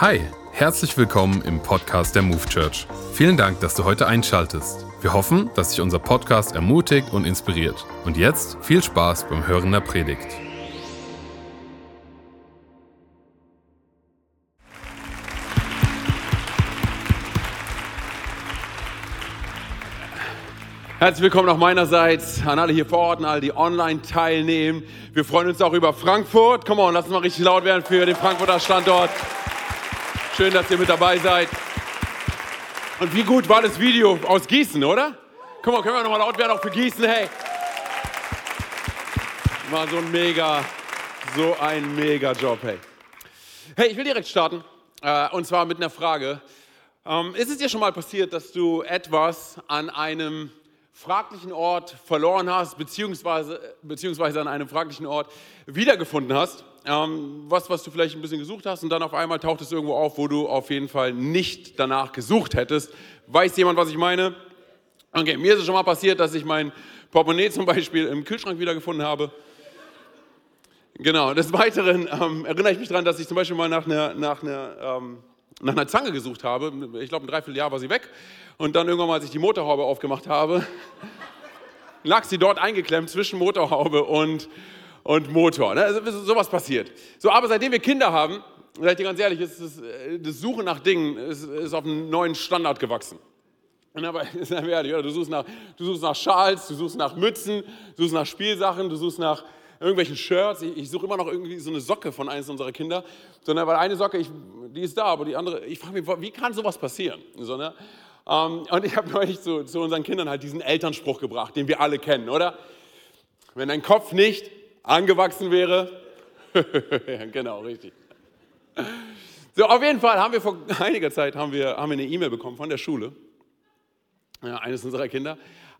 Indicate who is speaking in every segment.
Speaker 1: Hi, herzlich willkommen im Podcast der Move Church. Vielen Dank, dass du heute einschaltest. Wir hoffen, dass dich unser Podcast ermutigt und inspiriert. Und jetzt viel Spaß beim Hören der Predigt.
Speaker 2: Herzlich willkommen auch meinerseits an alle hier vor Ort und alle, die online teilnehmen. Wir freuen uns auch über Frankfurt. Komm on, lass uns mal richtig laut werden für den Frankfurter Standort. Schön, dass ihr mit dabei seid. Und wie gut war das Video aus Gießen, oder? Komm mal, können wir nochmal laut werden, auch für Gießen, hey. War so ein mega, so ein mega Job, hey. Hey, ich will direkt starten. Äh, und zwar mit einer Frage. Ähm, ist es dir schon mal passiert, dass du etwas an einem fraglichen Ort verloren hast, beziehungsweise, beziehungsweise an einem fraglichen Ort wiedergefunden hast? Ähm, was, was du vielleicht ein bisschen gesucht hast und dann auf einmal taucht es irgendwo auf, wo du auf jeden Fall nicht danach gesucht hättest. Weiß jemand, was ich meine? Okay, mir ist es schon mal passiert, dass ich mein Portemonnaie zum Beispiel im Kühlschrank wiedergefunden habe. Genau, des Weiteren ähm, erinnere ich mich daran, dass ich zum Beispiel mal nach einer, nach einer, ähm, nach einer Zange gesucht habe. Ich glaube, ein Dreivierteljahr war sie weg. Und dann irgendwann mal, als ich die Motorhaube aufgemacht habe, lag sie dort eingeklemmt zwischen Motorhaube und und Motor. Ne? Also, sowas passiert. So, aber seitdem wir Kinder haben, ich dir ganz ehrlich, ist das, äh, das Suchen nach Dingen ist, ist, auf einen neuen Standard gewachsen. Und aber, seien ehrlich, du suchst, nach, du suchst nach Schals, du suchst nach Mützen, du suchst nach Spielsachen, du suchst nach irgendwelchen Shirts. Ich, ich suche immer noch irgendwie so eine Socke von eines unserer Kinder. Sondern weil eine Socke, ich, die ist da, aber die andere, ich frage mich, wie kann sowas passieren? So, ne? um, und ich habe neulich zu, zu unseren Kindern halt diesen Elternspruch gebracht, den wir alle kennen, oder? Wenn dein Kopf nicht angewachsen wäre. genau, richtig. So, auf jeden Fall haben wir vor einiger Zeit haben wir, haben wir eine E-Mail bekommen von der Schule, ja, eines unserer Kinder.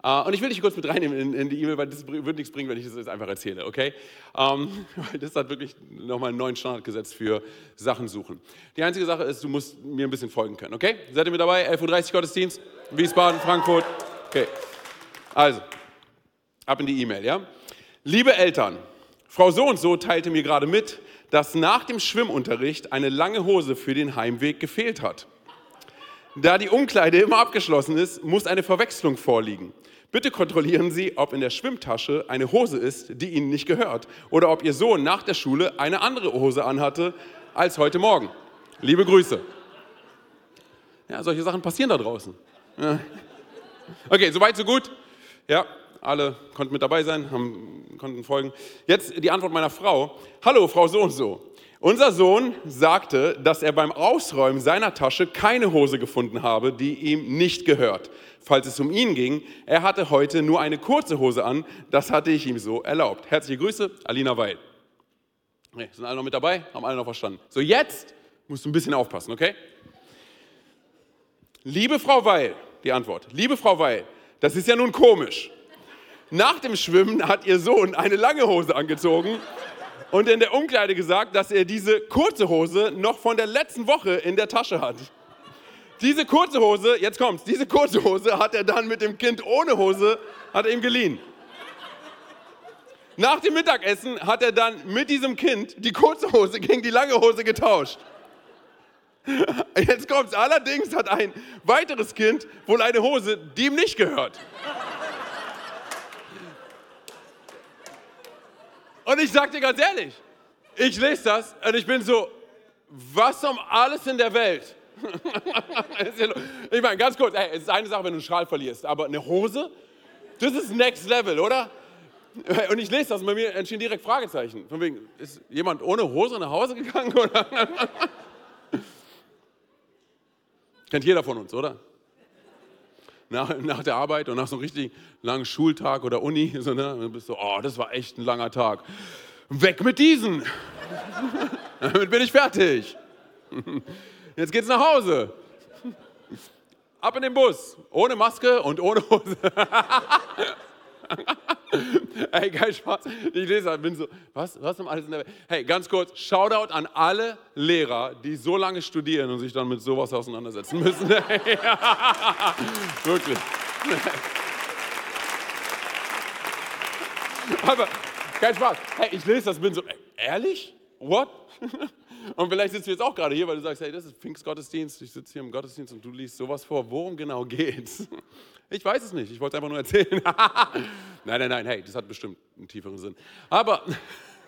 Speaker 2: Uh, und ich will dich kurz mit reinnehmen in, in die E-Mail, weil das wird nichts bringen, wenn ich das jetzt einfach erzähle, okay? Um, weil das hat wirklich nochmal einen neuen Standard gesetzt für Sachen suchen. Die einzige Sache ist, du musst mir ein bisschen folgen können, okay? Seid ihr mit dabei? 11.30 Uhr Gottesdienst, Wiesbaden, Frankfurt. Okay. Also, ab in die E-Mail, ja? Liebe Eltern, Frau so und so teilte mir gerade mit, dass nach dem Schwimmunterricht eine lange Hose für den Heimweg gefehlt hat. Da die Umkleide immer abgeschlossen ist, muss eine Verwechslung vorliegen. Bitte kontrollieren Sie, ob in der Schwimmtasche eine Hose ist, die Ihnen nicht gehört, oder ob Ihr Sohn nach der Schule eine andere Hose anhatte als heute Morgen. Liebe Grüße. Ja, solche Sachen passieren da draußen. Okay, soweit, so gut? Ja, alle konnten mit dabei sein, haben, konnten folgen. Jetzt die Antwort meiner Frau. Hallo, Frau so und so. Unser Sohn sagte, dass er beim Ausräumen seiner Tasche keine Hose gefunden habe, die ihm nicht gehört. Falls es um ihn ging, er hatte heute nur eine kurze Hose an, das hatte ich ihm so erlaubt. Herzliche Grüße, Alina Weil. Okay, sind alle noch mit dabei? Haben alle noch verstanden? So, jetzt musst du ein bisschen aufpassen, okay? Liebe Frau Weil, die Antwort. Liebe Frau Weil, das ist ja nun komisch. Nach dem Schwimmen hat ihr Sohn eine lange Hose angezogen und in der Umkleide gesagt, dass er diese kurze Hose noch von der letzten Woche in der Tasche hat. Diese kurze Hose, jetzt kommt's, diese kurze Hose hat er dann mit dem Kind ohne Hose, hat er ihm geliehen. Nach dem Mittagessen hat er dann mit diesem Kind die kurze Hose gegen die lange Hose getauscht. Jetzt kommt's, allerdings hat ein weiteres Kind wohl eine Hose, die ihm nicht gehört. Und ich sag dir ganz ehrlich, ich lese das und ich bin so, was um alles in der Welt? ich meine, ganz kurz, ey, es ist eine Sache, wenn du einen Schal verlierst, aber eine Hose, das ist next level, oder? Und ich lese das und bei mir entstehen direkt Fragezeichen. Von wegen, ist jemand ohne Hose nach Hause gegangen? Kennt jeder von uns, oder? Nach, nach der Arbeit und nach so einem richtig langen Schultag oder Uni, so, ne, und bist so, oh, das war echt ein langer Tag. Weg mit diesen! Damit bin ich fertig. Jetzt geht's nach Hause. Ab in den Bus. Ohne Maske und ohne Hose. Ey, geil Spaß. Ich lese das, bin so, was, was um alles in der Welt? Hey, ganz kurz, Shoutout an alle Lehrer, die so lange studieren und sich dann mit sowas auseinandersetzen müssen. Wirklich. Aber, kein Spaß. Hey, ich lese das, bin so, ey, ehrlich? What? Und vielleicht sitzt du jetzt auch gerade hier, weil du sagst, hey, das ist Pfingstgottesdienst, ich sitze hier im Gottesdienst und du liest sowas vor. Worum genau geht's? Ich weiß es nicht, ich wollte es einfach nur erzählen. nein, nein, nein, hey, das hat bestimmt einen tieferen Sinn. Aber,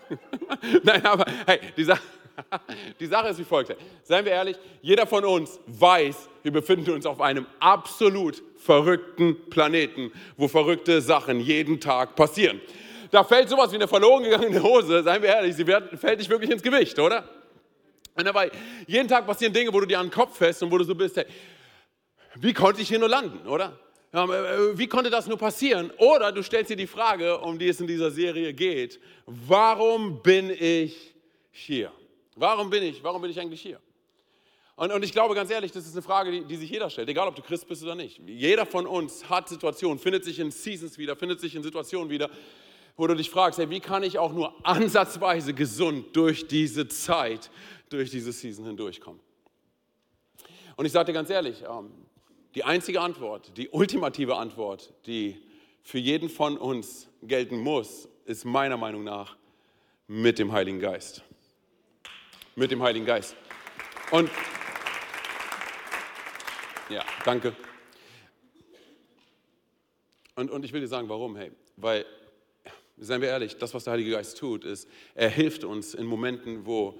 Speaker 2: nein, aber, hey, die Sache, die Sache ist wie folgt. Seien wir ehrlich, jeder von uns weiß, wir befinden uns auf einem absolut verrückten Planeten, wo verrückte Sachen jeden Tag passieren. Da fällt sowas wie eine verloren gegangene Hose, seien wir ehrlich, sie fällt nicht wirklich ins Gewicht, oder? Und dabei, jeden Tag passieren Dinge, wo du dir an den Kopf fest und wo du so bist, hey, wie konnte ich hier nur landen, oder? Äh, wie konnte das nur passieren? Oder du stellst dir die Frage, um die es in dieser Serie geht, warum bin ich hier? Warum bin ich, warum bin ich eigentlich hier? Und, und ich glaube ganz ehrlich, das ist eine Frage, die, die, sich jeder stellt, egal ob du Christ bist oder nicht. Jeder von uns hat Situationen, findet sich in Seasons wieder, findet sich in Situationen wieder, wo du dich fragst, hey, wie kann ich auch nur ansatzweise gesund durch diese Zeit, durch diese Season hindurchkommen? Und ich sage dir ganz ehrlich, ähm, die einzige Antwort, die ultimative Antwort, die für jeden von uns gelten muss, ist meiner Meinung nach mit dem Heiligen Geist. Mit dem Heiligen Geist. Und ja, danke. Und, und ich will dir sagen, warum, hey, weil, seien wir ehrlich, das, was der Heilige Geist tut, ist, er hilft uns in Momenten, wo,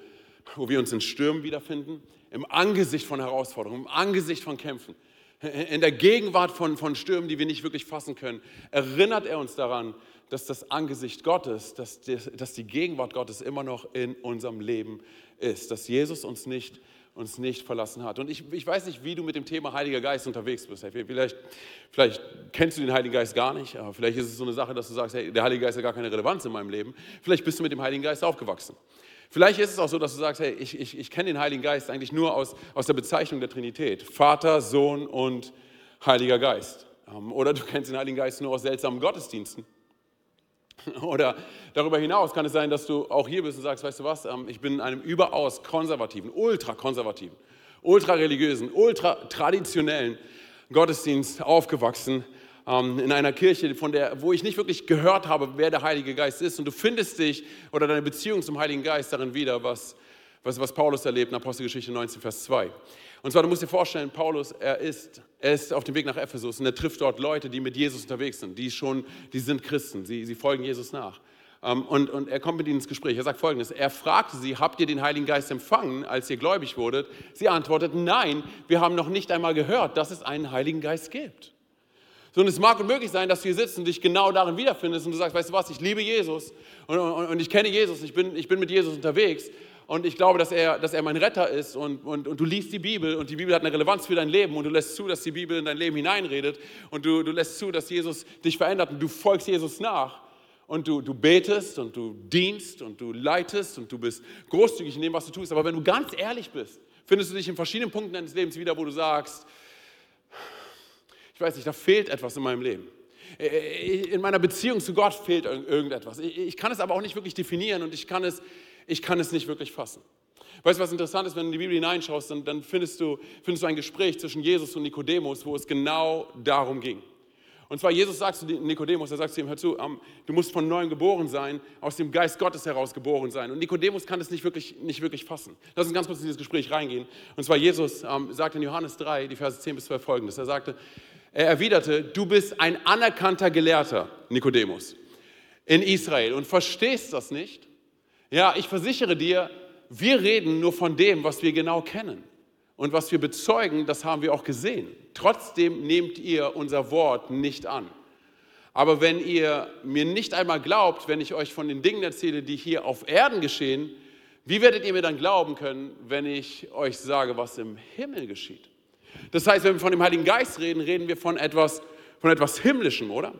Speaker 2: wo wir uns in Stürmen wiederfinden, im Angesicht von Herausforderungen, im Angesicht von Kämpfen in der Gegenwart von, von Stürmen, die wir nicht wirklich fassen können, erinnert er uns daran, dass das Angesicht Gottes, dass die, dass die Gegenwart Gottes immer noch in unserem Leben ist, dass Jesus uns nicht, uns nicht verlassen hat. Und ich, ich weiß nicht, wie du mit dem Thema Heiliger Geist unterwegs bist. Vielleicht, vielleicht kennst du den Heiligen Geist gar nicht, aber vielleicht ist es so eine Sache, dass du sagst, hey, der Heilige Geist hat gar keine Relevanz in meinem Leben. Vielleicht bist du mit dem Heiligen Geist aufgewachsen. Vielleicht ist es auch so, dass du sagst, hey, ich, ich, ich kenne den Heiligen Geist eigentlich nur aus, aus der Bezeichnung der Trinität. Vater, Sohn und Heiliger Geist. Ähm, oder du kennst den Heiligen Geist nur aus seltsamen Gottesdiensten. Oder darüber hinaus kann es sein, dass du auch hier bist und sagst, weißt du was, ähm, ich bin in einem überaus konservativen, ultrakonservativen, ultrareligiösen, ultratraditionellen Gottesdienst aufgewachsen in einer Kirche, von der, wo ich nicht wirklich gehört habe, wer der Heilige Geist ist. Und du findest dich oder deine Beziehung zum Heiligen Geist darin wieder, was, was, was Paulus erlebt in Apostelgeschichte 19, Vers 2. Und zwar, du musst dir vorstellen, Paulus, er ist, er ist auf dem Weg nach Ephesus und er trifft dort Leute, die mit Jesus unterwegs sind, die schon, die sind Christen, sie, sie folgen Jesus nach. Ähm, und, und er kommt mit ihnen ins Gespräch. Er sagt folgendes: Er fragte sie, habt ihr den Heiligen Geist empfangen, als ihr gläubig wurdet? Sie antworteten, nein, wir haben noch nicht einmal gehört, dass es einen Heiligen Geist gibt. So, und es mag unmöglich sein, dass du hier sitzt und dich genau darin wiederfindest und du sagst, weißt du was, ich liebe Jesus und, und, und ich kenne Jesus, ich bin, ich bin mit Jesus unterwegs und ich glaube, dass er, dass er mein Retter ist und, und, und du liest die Bibel und die Bibel hat eine Relevanz für dein Leben und du lässt zu, dass die Bibel in dein Leben hineinredet und du, du lässt zu, dass Jesus dich verändert und du folgst Jesus nach und du, du betest und du dienst und du leitest und du bist großzügig in dem, was du tust. Aber wenn du ganz ehrlich bist, findest du dich in verschiedenen Punkten deines Lebens wieder, wo du sagst, ich weiß nicht, da fehlt etwas in meinem Leben. Äh, äh, in meiner Beziehung zu Gott fehlt irgendetwas. Ich kann es aber auch nicht wirklich definieren und ich kann es, ich kann es nicht wirklich fassen. Weißt du, was interessant ist, wenn du in die Bibel hineinschaust, dann, dann findest, du, findest du ein Gespräch zwischen Jesus und Nikodemus, wo es genau darum ging. Und zwar, Jesus sagt zu Nikodemus, er sagt zu ihm, hör zu, du musst von neuem geboren sein, aus dem Geist Gottes heraus geboren sein. Und Nikodemus kann das nicht wirklich, nicht wirklich fassen. Lass uns ganz kurz in dieses Gespräch reingehen. Und zwar, Jesus ähm, sagt in Johannes 3, die Verse 10 bis 12 folgendes. Er sagte, er erwiderte, du bist ein anerkannter Gelehrter, Nikodemus, in Israel und verstehst das nicht? Ja, ich versichere dir, wir reden nur von dem, was wir genau kennen. Und was wir bezeugen, das haben wir auch gesehen. Trotzdem nehmt ihr unser Wort nicht an. Aber wenn ihr mir nicht einmal glaubt, wenn ich euch von den Dingen erzähle, die hier auf Erden geschehen, wie werdet ihr mir dann glauben können, wenn ich euch sage, was im Himmel geschieht? Das heißt, wenn wir von dem Heiligen Geist reden, reden wir von etwas, von etwas Himmlischem, oder?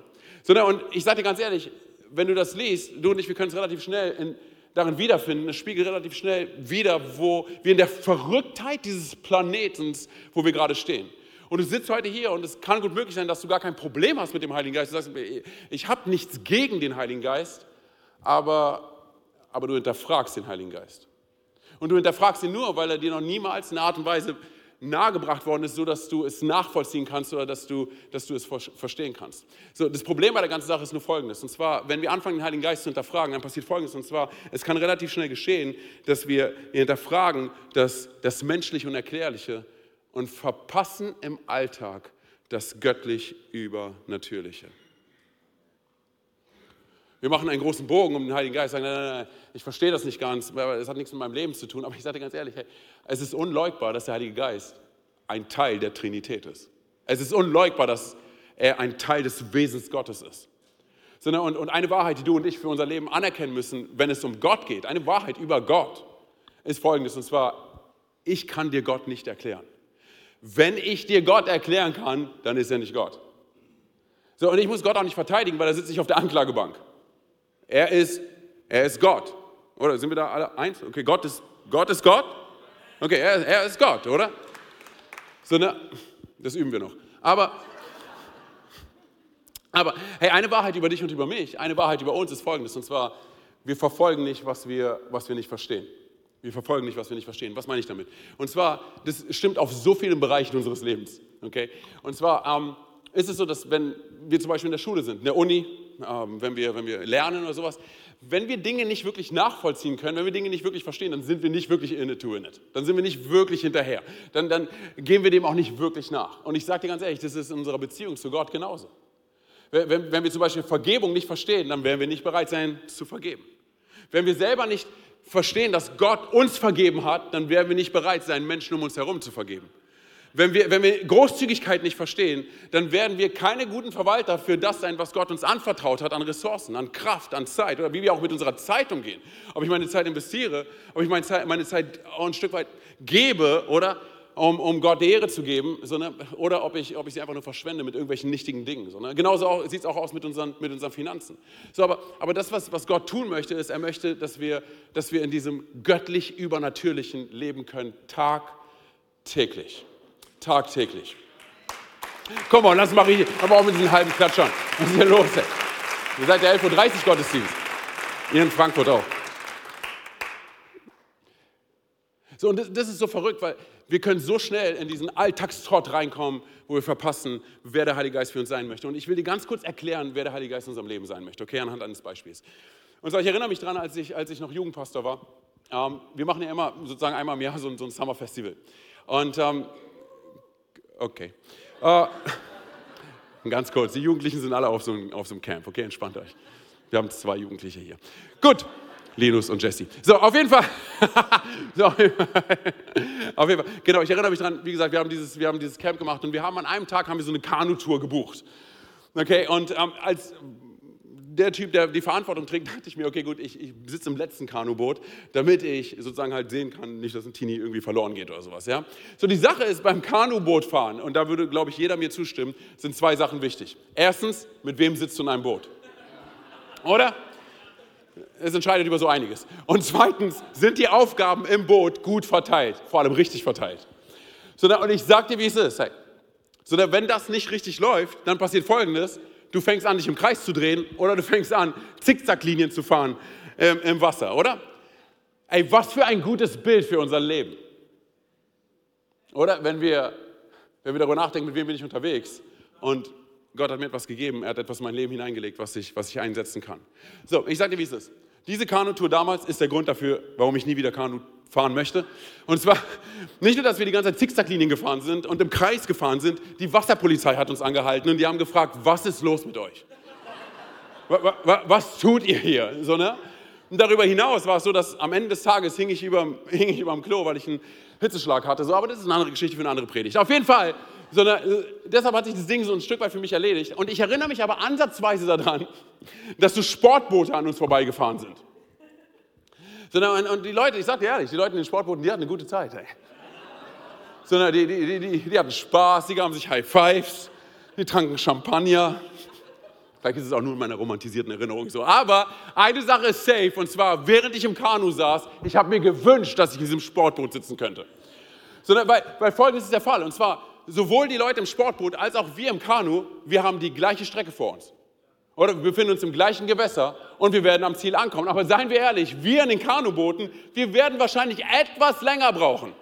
Speaker 2: Sondern, und ich sage dir ganz ehrlich, wenn du das liest, du und ich, wir können es relativ schnell in, darin wiederfinden. Es spiegelt relativ schnell wieder, wo wir in der Verrücktheit dieses Planetens, wo wir gerade stehen. Und du sitzt heute hier und es kann gut möglich sein, dass du gar kein Problem hast mit dem Heiligen Geist. Du sagst, ich habe nichts gegen den Heiligen Geist, aber, aber du hinterfragst den Heiligen Geist. Und du hinterfragst ihn nur, weil er dir noch niemals in einer Art und Weise nahegebracht worden ist, so dass du es nachvollziehen kannst oder dass du, dass du es verstehen kannst. So, das Problem bei der ganzen Sache ist nur folgendes. Und zwar, wenn wir anfangen, den Heiligen Geist zu hinterfragen, dann passiert folgendes. Und zwar, es kann relativ schnell geschehen, dass wir hinterfragen das, das Menschliche und Erklärliche und verpassen im Alltag das göttlich Übernatürliche. Wir machen einen großen Bogen um den Heiligen Geist, sagen, nein, nein, nein, ich verstehe das nicht ganz, es hat nichts mit meinem Leben zu tun. Aber ich sage dir ganz ehrlich, hey, es ist unleugbar, dass der Heilige Geist ein Teil der Trinität ist. Es ist unleugbar, dass er ein Teil des Wesens Gottes ist. Und eine Wahrheit, die du und ich für unser Leben anerkennen müssen, wenn es um Gott geht, eine Wahrheit über Gott, ist folgendes, und zwar, ich kann dir Gott nicht erklären. Wenn ich dir Gott erklären kann, dann ist er nicht Gott. So, und ich muss Gott auch nicht verteidigen, weil er sitzt nicht auf der Anklagebank. Er ist, er ist Gott. Oder sind wir da alle eins? Okay, Gott ist Gott. Ist Gott? Okay, er, er ist Gott, oder? So, ne, das üben wir noch. Aber, aber, hey, eine Wahrheit über dich und über mich, eine Wahrheit über uns ist folgendes. Und zwar, wir verfolgen nicht, was wir, was wir nicht verstehen. Wir verfolgen nicht, was wir nicht verstehen. Was meine ich damit? Und zwar, das stimmt auf so vielen Bereichen unseres Lebens. Okay? Und zwar ähm, ist es so, dass wenn wir zum Beispiel in der Schule sind, in der Uni, wenn, wir, wenn wir lernen oder sowas, wenn wir Dinge nicht wirklich nachvollziehen können, wenn wir Dinge nicht wirklich verstehen, dann sind wir nicht wirklich in it to in it. Dann sind wir nicht wirklich hinterher. Dann, dann gehen wir dem auch nicht wirklich nach. Und ich sage dir ganz ehrlich, das ist in unserer Beziehung zu Gott genauso. Wenn, wenn wir zum Beispiel Vergebung nicht verstehen, dann werden wir nicht bereit sein zu vergeben. Wenn wir selber nicht verstehen, dass Gott uns vergeben hat, dann werden wir nicht bereit sein, Menschen um uns herum zu vergeben. Wenn wir, wenn wir Großzügigkeit nicht verstehen, dann werden wir keine guten Verwalter für das sein, was Gott uns anvertraut hat an Ressourcen, an Kraft, an Zeit oder wie wir auch mit unserer Zeit umgehen. Ob ich meine Zeit investiere, ob ich meine Zeit, meine Zeit auch ein Stück weit gebe oder um, um Gott Ehre zu geben, sondern, oder ob ich, ob ich sie einfach nur verschwende mit irgendwelchen nichtigen Dingen. Sondern genauso sieht es auch aus mit unseren, mit unseren Finanzen. So, aber, aber das, was, was Gott tun möchte, ist, er möchte, dass wir, dass wir in diesem göttlich übernatürlichen leben können, tagtäglich tagtäglich. Komm mal, lass mal richtig, aber auch mit diesen halben Klatschern. Was ist hier los? Ey? Ihr seid der 11.30 Uhr Gottesdienst. Ihr in Frankfurt auch. So, und das, das, ist so verrückt, weil wir können so schnell in diesen Alltagstrott reinkommen, wo wir verpassen, wer der Heilige Geist für uns sein möchte. Und ich will dir ganz kurz erklären, wer der Heilige Geist in unserem Leben sein möchte, okay, anhand eines Beispiels. Und zwar, ich erinnere mich daran, als ich, als ich noch Jugendpastor war. Ähm, wir machen ja immer sozusagen einmal im Jahr so, so ein Summer Festival. Und ähm, Okay. Äh, ganz kurz, die Jugendlichen sind alle auf so, einem, auf so einem Camp, okay? Entspannt euch. Wir haben zwei Jugendliche hier. Gut, Linus und Jesse. So, auf jeden Fall. so, auf jeden Fall. Genau, ich erinnere mich daran, wie gesagt, wir haben, dieses, wir haben dieses Camp gemacht und wir haben an einem Tag haben wir so eine Kanutour gebucht. Okay, und ähm, als der Typ, der die Verantwortung trägt, dachte ich mir, okay, gut, ich, ich sitze im letzten Kanuboot, damit ich sozusagen halt sehen kann, nicht, dass ein Teenie irgendwie verloren geht oder sowas. Ja? So, die Sache ist beim Kanubootfahren, und da würde, glaube ich, jeder mir zustimmen, sind zwei Sachen wichtig. Erstens, mit wem sitzt du in einem Boot? Oder? Es entscheidet über so einiges. Und zweitens, sind die Aufgaben im Boot gut verteilt, vor allem richtig verteilt. So, und ich sage dir, wie es ist. Hey. So, wenn das nicht richtig läuft, dann passiert Folgendes du fängst an, dich im Kreis zu drehen oder du fängst an, Zickzacklinien zu fahren ähm, im Wasser, oder? Ey, was für ein gutes Bild für unser Leben. Oder wenn wir, wenn wir darüber nachdenken, mit wem bin ich unterwegs und Gott hat mir etwas gegeben, er hat etwas in mein Leben hineingelegt, was ich, was ich einsetzen kann. So, ich sage dir, wie es ist. Diese Kanutour damals ist der Grund dafür, warum ich nie wieder Kanu fahren möchte. Und zwar nicht nur, dass wir die ganze Zeit Zickzacklinien gefahren sind und im Kreis gefahren sind, die Wasserpolizei hat uns angehalten und die haben gefragt, was ist los mit euch? Was tut ihr hier? So, ne? Und darüber hinaus war es so, dass am Ende des Tages hing ich über, dem Klo, weil ich einen Hitzeschlag hatte. So, aber das ist eine andere Geschichte für eine andere Predigt. Auf jeden Fall, so eine, äh, deshalb hat sich das Ding so ein Stück weit für mich erledigt. Und ich erinnere mich aber ansatzweise daran, dass so Sportboote an uns vorbeigefahren sind. Sondern, und die Leute, ich sage dir ehrlich, die Leute in den Sportbooten, die hatten eine gute Zeit. Ey. Sondern die, die, die, die, hatten Spaß, die gaben sich High Fives, die tranken Champagner. Vielleicht ist es auch nur in meiner romantisierten Erinnerung so. Aber eine Sache ist safe, und zwar, während ich im Kanu saß, ich habe mir gewünscht, dass ich in diesem Sportboot sitzen könnte. Sondern, weil, weil folgendes ist der Fall, und zwar, sowohl die Leute im Sportboot als auch wir im Kanu, wir haben die gleiche Strecke vor uns. Oder wir befinden uns im gleichen Gewässer und wir werden am Ziel ankommen. Aber seien wir ehrlich, wir in den Kanubooten, wir werden wahrscheinlich etwas länger brauchen.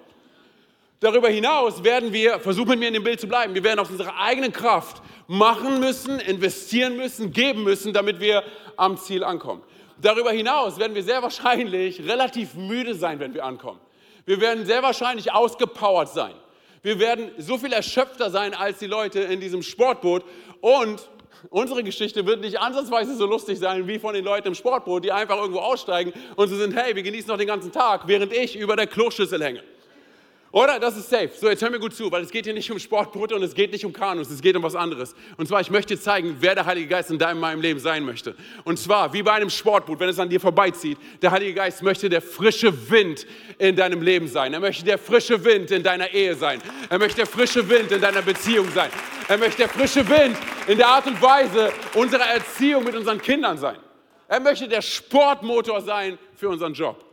Speaker 2: Darüber hinaus werden wir, versuchen mir in dem Bild zu bleiben, wir werden aus unserer eigenen Kraft machen müssen, investieren müssen, geben müssen, damit wir am Ziel ankommen. Darüber hinaus werden wir sehr wahrscheinlich relativ müde sein, wenn wir ankommen. Wir werden sehr wahrscheinlich ausgepowert sein. Wir werden so viel erschöpfter sein als die Leute in diesem Sportboot. Und unsere Geschichte wird nicht ansatzweise so lustig sein wie von den Leuten im Sportboot, die einfach irgendwo aussteigen und so sind, hey, wir genießen noch den ganzen Tag, während ich über der Kloschüssel hänge. Oder? Das ist safe. So, jetzt hör mir gut zu, weil es geht hier nicht um Sportboote und es geht nicht um Kanus, es geht um was anderes. Und zwar, ich möchte zeigen, wer der Heilige Geist in deinem meinem Leben sein möchte. Und zwar, wie bei einem Sportboot, wenn es an dir vorbeizieht, der Heilige Geist möchte der frische Wind in deinem Leben sein. Er möchte der frische Wind in deiner Ehe sein. Er möchte der frische Wind in deiner Beziehung sein. Er möchte der frische Wind in der Art und Weise unserer Erziehung mit unseren Kindern sein. Er möchte der Sportmotor sein für unseren Job.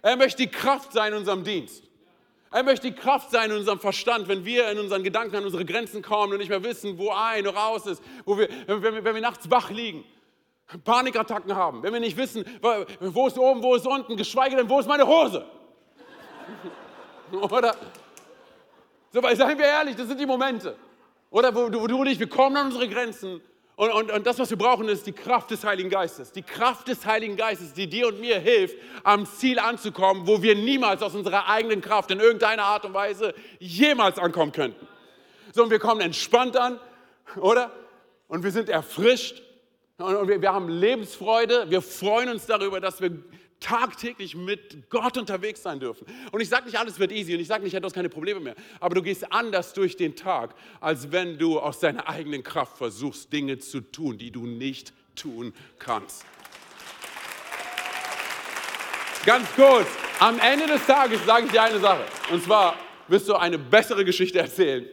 Speaker 2: Er möchte die Kraft sein in unserem Dienst. Er möchte die Kraft sein in unserem Verstand, wenn wir in unseren Gedanken an unsere Grenzen kommen und nicht mehr wissen, wo ein oder raus ist, wo wir, wenn, wir, wenn wir nachts wach liegen, Panikattacken haben, wenn wir nicht wissen, wo ist oben, wo ist unten, geschweige denn, wo ist meine Hose? oder? So, weil seien wir ehrlich, das sind die Momente. Oder wo, wo du und ich, wir kommen an unsere Grenzen und, und, und, das, was wir brauchen, ist die Kraft des Heiligen Geistes. Die Kraft des Heiligen Geistes, die dir und mir hilft, am Ziel anzukommen, wo wir niemals aus unserer eigenen Kraft in irgendeiner Art und Weise jemals ankommen könnten. So, und wir kommen entspannt an, oder? Und wir sind erfrischt und wir, wir haben Lebensfreude. Wir freuen uns darüber, dass wir tagtäglich mit Gott unterwegs sein dürfen. Und ich sage nicht, alles wird easy und ich sage nicht, du hast keine Probleme mehr, aber du gehst anders durch den Tag, als wenn du aus deiner eigenen Kraft versuchst, Dinge zu tun, die du nicht tun kannst. Ganz kurz, am Ende des Tages sage ich dir eine Sache. Und zwar wirst du eine bessere Geschichte erzählen,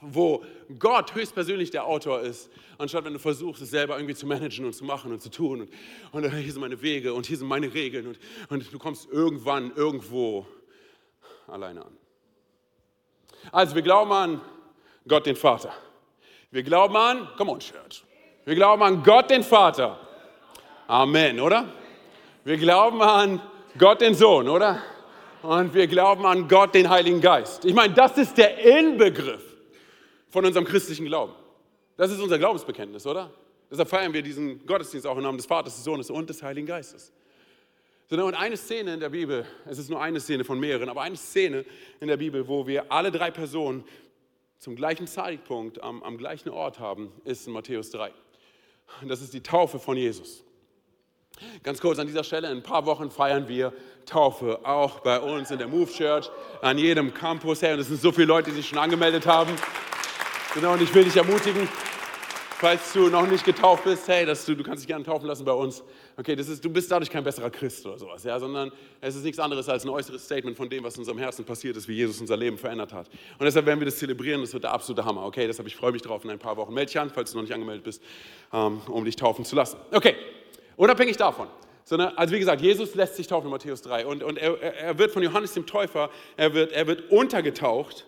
Speaker 2: wo Gott höchstpersönlich der Autor ist, anstatt wenn du versuchst, es selber irgendwie zu managen und zu machen und zu tun. Und, und hier sind meine Wege und hier sind meine Regeln und, und du kommst irgendwann irgendwo alleine an. Also wir glauben an Gott den Vater. Wir glauben an, come on Church, wir glauben an Gott den Vater. Amen, oder? Wir glauben an Gott den Sohn, oder? Und wir glauben an Gott den Heiligen Geist. Ich meine, das ist der Inbegriff von unserem christlichen Glauben. Das ist unser Glaubensbekenntnis, oder? Deshalb feiern wir diesen Gottesdienst auch im Namen des Vaters, des Sohnes und des Heiligen Geistes. Und eine Szene in der Bibel, es ist nur eine Szene von mehreren, aber eine Szene in der Bibel, wo wir alle drei Personen zum gleichen Zeitpunkt am, am gleichen Ort haben, ist in Matthäus 3. Und das ist die Taufe von Jesus. Ganz kurz an dieser Stelle, in ein paar Wochen feiern wir Taufe, auch bei uns in der Move Church, an jedem Campus. Hey, und es sind so viele Leute, die sich schon angemeldet haben. Genau, und ich will dich ermutigen, falls du noch nicht getauft bist, hey, dass du, du kannst dich gerne taufen lassen bei uns. Okay, das ist, du bist dadurch kein besserer Christ oder sowas, ja, sondern es ist nichts anderes als ein äußeres Statement von dem, was in unserem Herzen passiert ist, wie Jesus unser Leben verändert hat. Und deshalb werden wir das zelebrieren, das wird der absolute Hammer. Okay, deshalb ich freue mich drauf in ein paar Wochen. Melde dich an, falls du noch nicht angemeldet bist, ähm, um dich taufen zu lassen. Okay, unabhängig davon. Sondern, also wie gesagt, Jesus lässt sich taufen in Matthäus 3 und, und er, er wird von Johannes dem Täufer, er wird, er wird untergetaucht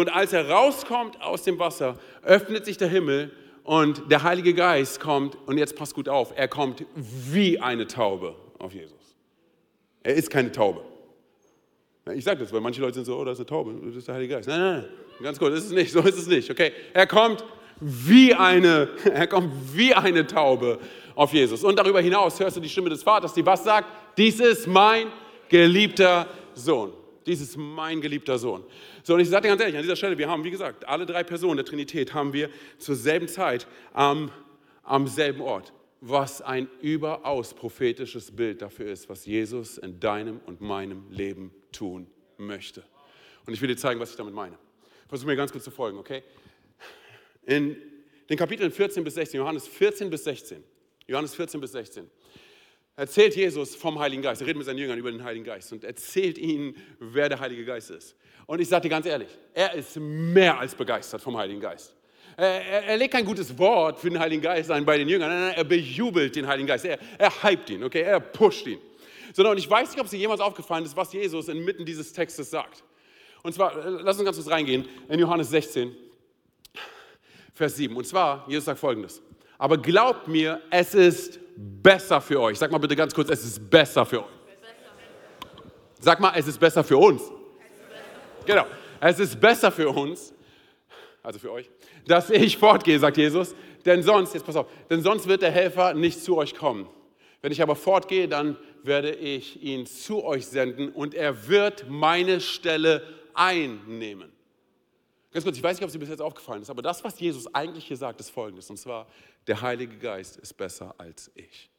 Speaker 2: und als er rauskommt aus dem Wasser, öffnet sich der Himmel und der Heilige Geist kommt, und jetzt passt gut auf, er kommt wie eine Taube auf Jesus. Er ist keine Taube. Ich sage das, weil manche Leute sind so, oh, das ist eine Taube, das ist der Heilige Geist. Nein, nein, nein, ganz kurz, das ist es nicht, so ist es nicht, okay? Er kommt wie eine, er kommt wie eine Taube auf Jesus. Und darüber hinaus hörst du die Stimme des Vaters, die was sagt? Dies ist mein geliebter Sohn. Dies ist mein geliebter Sohn. So, und ich sage dir ganz ehrlich, an dieser Stelle, wir haben, wie gesagt, alle drei Personen der Trinität haben wir zur selben Zeit am, am selben Ort. Was ein überaus prophetisches Bild dafür ist, was Jesus in deinem und meinem Leben tun möchte. Und ich will dir zeigen, was ich damit meine. Versuch mir ganz kurz zu folgen, okay? In den Kapiteln 14 bis 16, Johannes 14 bis 16, Johannes 14 bis 16, erzählt Jesus vom Heiligen Geist. Er redet mit seinen Jüngern über den Heiligen Geist und erzählt ihnen, wer der Heilige Geist ist. Und ich sage dir ganz ehrlich, er ist mehr als begeistert vom Heiligen Geist. Er, er, er, legt kein gutes Wort für den Heiligen Geist ein bei den Jüngern, nein, nein, er bejubelt den Heiligen Geist, er, er hypt ihn, okay, er pusht ihn. Sondern und ich weiß nicht, ob es dir jemals aufgefallen ist, was Jesus inmitten dieses Textes sagt. Und zwar, lass uns ganz kurz reingehen in Johannes 16, Vers 7. Und zwar, Jesus sagt folgendes. Aber glaubt mir, es ist besser für euch. Sag mal bitte ganz kurz, es ist besser für euch. Sag mal, es ist besser für uns. Genau. Es ist besser für uns, also für euch, dass ich fortgehe, sagt Jesus, denn sonst, jetzt pass auf, denn sonst wird der Helfer nicht zu euch kommen. Wenn ich aber fortgehe, dann werde ich ihn zu euch senden und er wird meine Stelle einnehmen. Ganz kurz, ich weiß nicht, ob es dir bis jetzt aufgefallen ist, aber das, was Jesus eigentlich hier sagt, ist folgendes. Und zwar, der Heilige Geist ist besser als ich.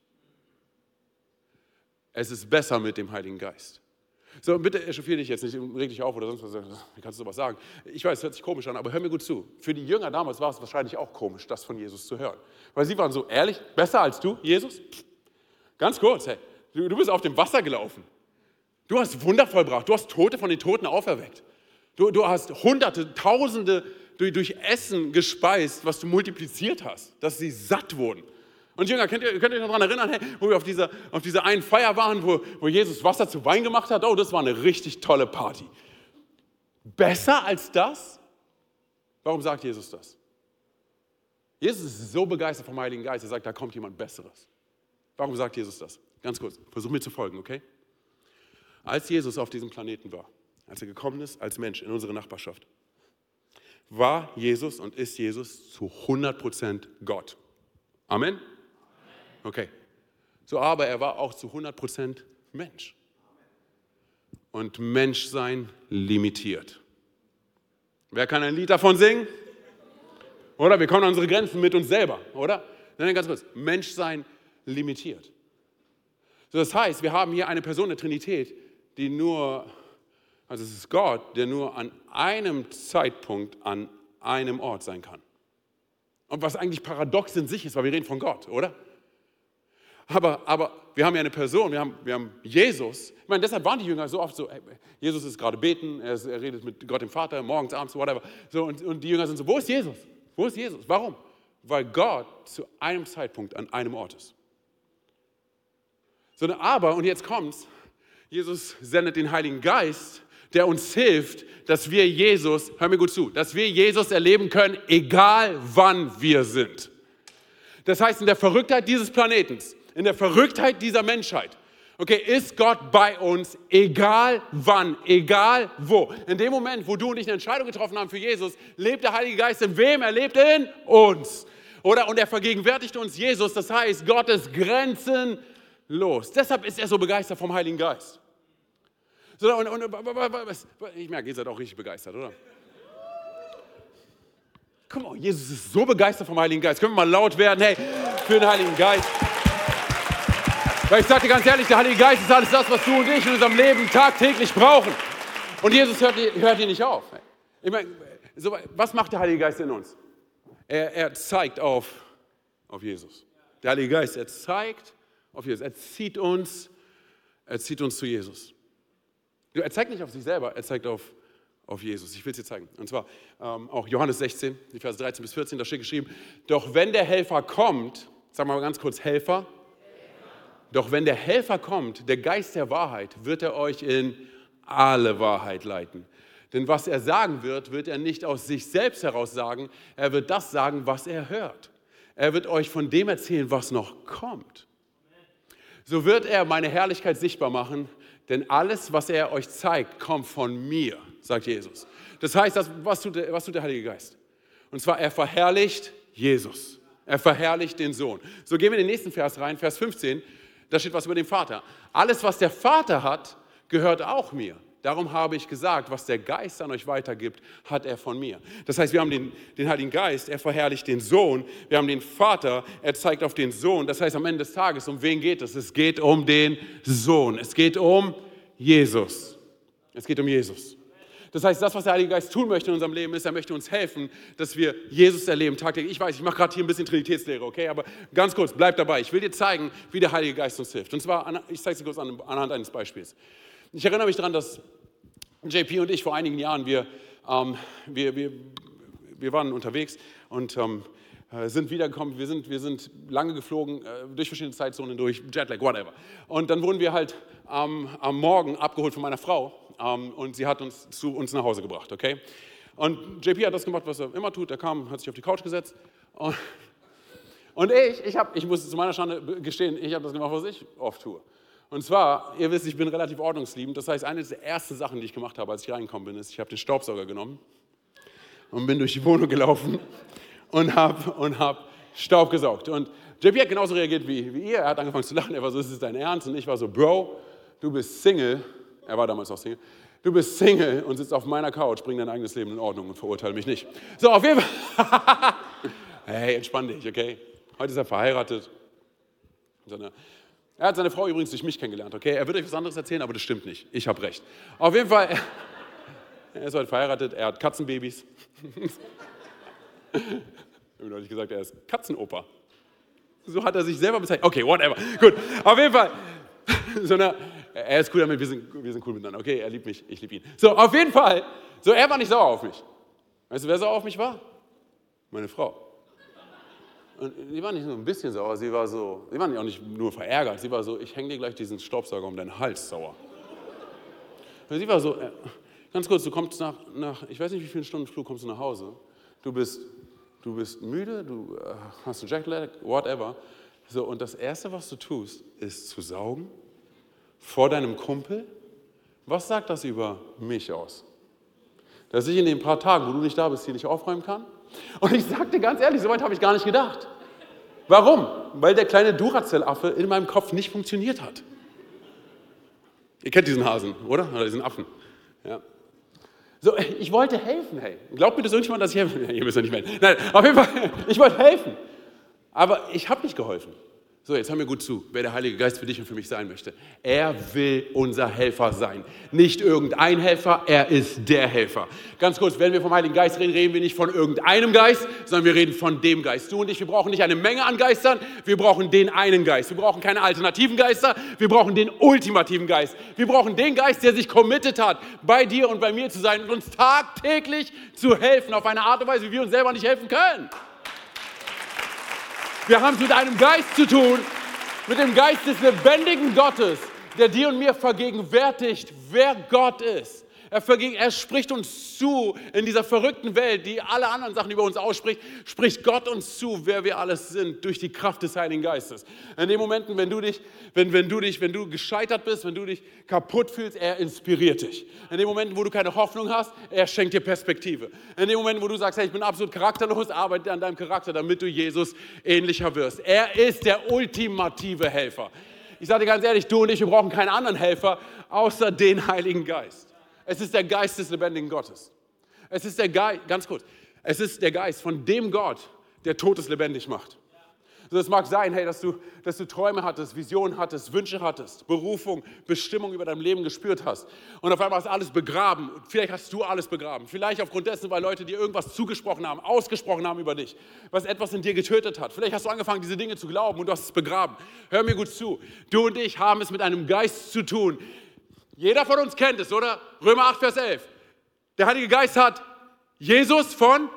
Speaker 2: Es ist besser mit dem Heiligen Geist. So, bitte echauffiere dich jetzt nicht, reg dich auf oder sonst was. Wie kannst du sowas sagen? Ich weiß, es hört sich komisch an, aber hör mir gut zu. Für die Jünger damals war es wahrscheinlich auch komisch, das von Jesus zu hören. Weil sie waren so, ehrlich, besser als du, Jesus? Ganz kurz, hey, du, du bist auf dem Wasser gelaufen. Du hast Wunder vollbracht. Du hast Tote von den Toten auferweckt. Du, du hast Hunderte, Tausende durch, durch Essen gespeist, was du multipliziert hast, dass sie satt wurden. Und Jünger, könnt ihr, könnt ihr euch daran erinnern, hey, wo wir auf dieser, auf dieser einen Feier waren, wo, wo Jesus Wasser zu Wein gemacht hat? Oh, das war eine richtig tolle Party. Besser als das? Warum sagt Jesus das? Jesus ist so begeistert vom Heiligen Geist, er sagt, da kommt jemand Besseres. Warum sagt Jesus das? Ganz kurz, versuch mir zu folgen, okay? Als Jesus auf diesem Planeten war, als er gekommen ist als Mensch in unsere Nachbarschaft, war Jesus und ist Jesus zu 100% Gott. Amen? Okay. So, aber er war auch zu 100% Mensch. Und Menschsein limitiert. Wer kann ein Lied davon singen? Oder wir kommen an unsere Grenzen mit uns selber, oder? Nein, ganz kurz. Menschsein limitiert. So, das heißt, wir haben hier eine Person der Trinität, die nur, also es ist Gott, der nur an einem Zeitpunkt an einem Ort sein kann. Und was eigentlich paradox in sich ist, weil wir reden von Gott, oder? Aber, aber wir haben ja eine Person, wir haben, wir haben Jesus. Ich meine, deshalb waren die Jünger so oft so, hey, Jesus ist gerade beten, er, ist, er, redet mit Gott dem Vater, morgens, abends, whatever. So, und, und die Jünger sind so, wo ist Jesus? Wo ist Jesus? Warum? Weil Gott zu einem Zeitpunkt an einem Ort ist. So, aber, und jetzt kommt's, Jesus sendet den Heiligen Geist, der uns hilft, dass wir Jesus, hör mir gut zu, dass wir Jesus erleben können, egal wann wir sind. Das heißt, in der Verrücktheit dieses Planetens, in der Verrücktheit dieser Menschheit, okay, ist Gott bei uns, egal wann, egal wo. In dem Moment, wo du und ich eine Entscheidung getroffen haben für Jesus, lebt der Heilige Geist in wem? Er lebt in uns. Oder? Und er vergegenwärtigt uns Jesus, das heißt, Gottes Grenzen los. Deshalb ist er so begeistert vom Heiligen Geist. So, und, und, ich merke, ihr seid auch richtig begeistert, oder? Guck mal, Jesus ist so begeistert vom Heiligen Geist. Können wir mal laut werden, hey, für den Heiligen Geist. Weil ich sage dir ganz ehrlich, der Heilige Geist ist alles das, was du und ich in unserem Leben tagtäglich brauchen. Und Jesus hört, hört nicht auf. Ich meine, so, was macht der Heilige Geist in uns? Er, er zeigt auf, auf Jesus. Der Heilige Geist, er zeigt auf Jesus. Er zieht uns, er zieht uns zu Jesus. Er zeigt nicht auf sich selber, er zeigt auf, auf Jesus. Ich will es dir zeigen. Und zwar ähm, auch Johannes 16, die Verse 13 bis 14, da steht geschrieben, doch wenn der Helfer kommt, sagen wir mal ganz kurz Helfer, Helfer. doch wenn der Helfer kommt, der Geist der Wahrheit, wird er euch in alle Wahrheit leiten. Denn was er sagen wird, wird er nicht aus sich selbst heraus sagen, er wird das sagen, was er hört. Er wird euch von dem erzählen, was noch kommt. So wird er meine Herrlichkeit sichtbar machen, denn alles, was er euch zeigt, kommt von mir, sagt Jesus. Das heißt, das, was, tut der, was tut der Heilige Geist? Und zwar, er verherrlicht Jesus. Er verherrlicht den Sohn. So gehen wir in den nächsten Vers rein, Vers 15. Da steht was über den Vater. Alles, was der Vater hat, gehört auch mir. Darum habe ich gesagt, was der Geist an euch weitergibt, hat er von mir. Das heißt, wir haben den, den Heiligen Geist, er verherrlicht den Sohn. Wir haben den Vater, er zeigt auf den Sohn. Das heißt, am Ende des Tages, um wen geht es? Es geht um den Sohn. Es geht um Jesus. Es geht um Jesus. Das heißt, das, was der Heilige Geist tun möchte in unserem Leben, ist, er möchte uns helfen, dass wir Jesus erleben tagtäglich. Ich weiß, ich mache gerade hier ein bisschen Trinitätslehre, okay? Aber ganz kurz, bleib dabei. Ich will dir zeigen, wie der Heilige Geist uns hilft. Und zwar, ich zeige es dir kurz anhand eines Beispiels. Ich erinnere mich daran, dass JP und ich vor einigen Jahren, wir, ähm, wir, wir, wir waren unterwegs und ähm, äh, sind wiedergekommen. Wir sind, wir sind lange geflogen, äh, durch verschiedene Zeitzonen durch, Jetlag, whatever. Und dann wurden wir halt ähm, am Morgen abgeholt von meiner Frau ähm, und sie hat uns zu uns nach Hause gebracht, okay? Und JP hat das gemacht, was er immer tut. Er kam, hat sich auf die Couch gesetzt und, und ich, ich, hab, ich muss zu meiner Schande gestehen, ich habe das gemacht, was ich oft tue. Und zwar, ihr wisst, ich bin relativ ordnungsliebend. Das heißt, eine der ersten Sachen, die ich gemacht habe, als ich reingekommen bin, ist, ich habe den Staubsauger genommen und bin durch die Wohnung gelaufen und habe und hab Staub gesaugt. Und JP hat genauso reagiert wie, wie ihr. Er hat angefangen zu lachen. Er war so, ist es dein Ernst? Und ich war so, Bro, du bist Single. Er war damals auch Single. Du bist Single und sitzt auf meiner Couch, bring dein eigenes Leben in Ordnung und verurteile mich nicht. So, auf jeden Fall. hey, entspann dich, okay? Heute ist er verheiratet. Er hat seine Frau übrigens durch mich kennengelernt, okay? Er wird euch was anderes erzählen, aber das stimmt nicht. Ich habe recht. Auf jeden Fall, er ist heute verheiratet, er hat Katzenbabys. ich habe neulich gesagt, er ist Katzenoper. So hat er sich selber bezeichnet. Okay, whatever. Gut, auf jeden Fall. So eine, er ist cool damit, wir sind, wir sind cool miteinander. Okay, er liebt mich, ich liebe ihn. So, auf jeden Fall. So, er war nicht sauer auf mich. Weißt du, wer sauer auf mich war? Meine Frau. Und sie war nicht nur ein bisschen sauer, sie war so, sie war auch nicht nur verärgert, sie war so, ich hänge dir gleich diesen Staubsauger um deinen Hals sauer. Und sie war so, äh, ganz kurz, du kommst nach, nach, ich weiß nicht, wie viele Stunden Flug kommst du nach Hause. Du bist, du bist müde, du äh, hast einen Jetlag, whatever. So, und das Erste, was du tust, ist zu saugen vor deinem Kumpel. Was sagt das über mich aus? Dass ich in den paar Tagen, wo du nicht da bist, hier nicht aufräumen kann? Und ich sagte ganz ehrlich, so weit habe ich gar nicht gedacht. Warum? Weil der kleine Duracell-Affe in meinem Kopf nicht funktioniert hat. Ihr kennt diesen Hasen, oder? Oder diesen Affen. Ja. So, ich wollte helfen, hey. Glaubt mir das irgendjemand, dass ich helfen will? Ihr müsst ja nicht melden. Nein, auf jeden Fall, ich wollte helfen. Aber ich habe nicht geholfen. So, jetzt hör mir gut zu, wer der Heilige Geist für dich und für mich sein möchte. Er will unser Helfer sein. Nicht irgendein Helfer, er ist der Helfer. Ganz kurz, wenn wir vom Heiligen Geist reden, reden wir nicht von irgendeinem Geist, sondern wir reden von dem Geist. Du und ich, wir brauchen nicht eine Menge an Geistern, wir brauchen den einen Geist. Wir brauchen keine alternativen Geister, wir brauchen den ultimativen Geist. Wir brauchen den Geist, der sich committed hat, bei dir und bei mir zu sein und uns tagtäglich zu helfen, auf eine Art und Weise, wie wir uns selber nicht helfen können. Wir haben es mit einem Geist zu tun, mit dem Geist des lebendigen Gottes, der dir und mir vergegenwärtigt, wer Gott ist. Er, er, spricht uns zu in dieser verrückten Welt, die alle anderen Sachen über uns ausspricht, spricht Gott uns zu, wer wir alles sind, durch die Kraft des Heiligen Geistes. In den Momenten, wenn du dich, wenn, wenn du dich, wenn du gescheitert bist, wenn du dich kaputt fühlst, er inspiriert dich. In den Momenten, wo du keine Hoffnung hast, er schenkt dir Perspektive. In den Momenten, wo du sagst, hey, ich bin absolut charakterlos, arbeite an deinem Charakter, damit du Jesus ähnlicher wirst. Er ist der ultimative Helfer. Ich sage dir ganz ehrlich, du und ich, wir brauchen keinen anderen Helfer außer den Heiligen Geist. Es ist der Geist des lebendigen Gottes. Es ist der Geist, ganz kurz, es ist der Geist von dem Gott, der Todes lebendig macht. So, es mag sein, hey, dass du, dass du Träume hattest, Visionen hattest, Wünsche hattest, Berufung, Bestimmung über dein Leben gespürt hast. Und auf einmal ist alles begraben. Vielleicht hast du alles begraben. Vielleicht aufgrund dessen, weil Leute dir irgendwas zugesprochen haben, ausgesprochen haben über dich, was etwas in dir getötet hat. Vielleicht hast du angefangen, diese Dinge zu glauben und du hast es begraben. Hör mir gut zu. Du und ich haben es mit einem Geist zu tun, jeder von uns kennt es, oder? Römer 8, Vers 11. Der Heilige Geist hat Jesus von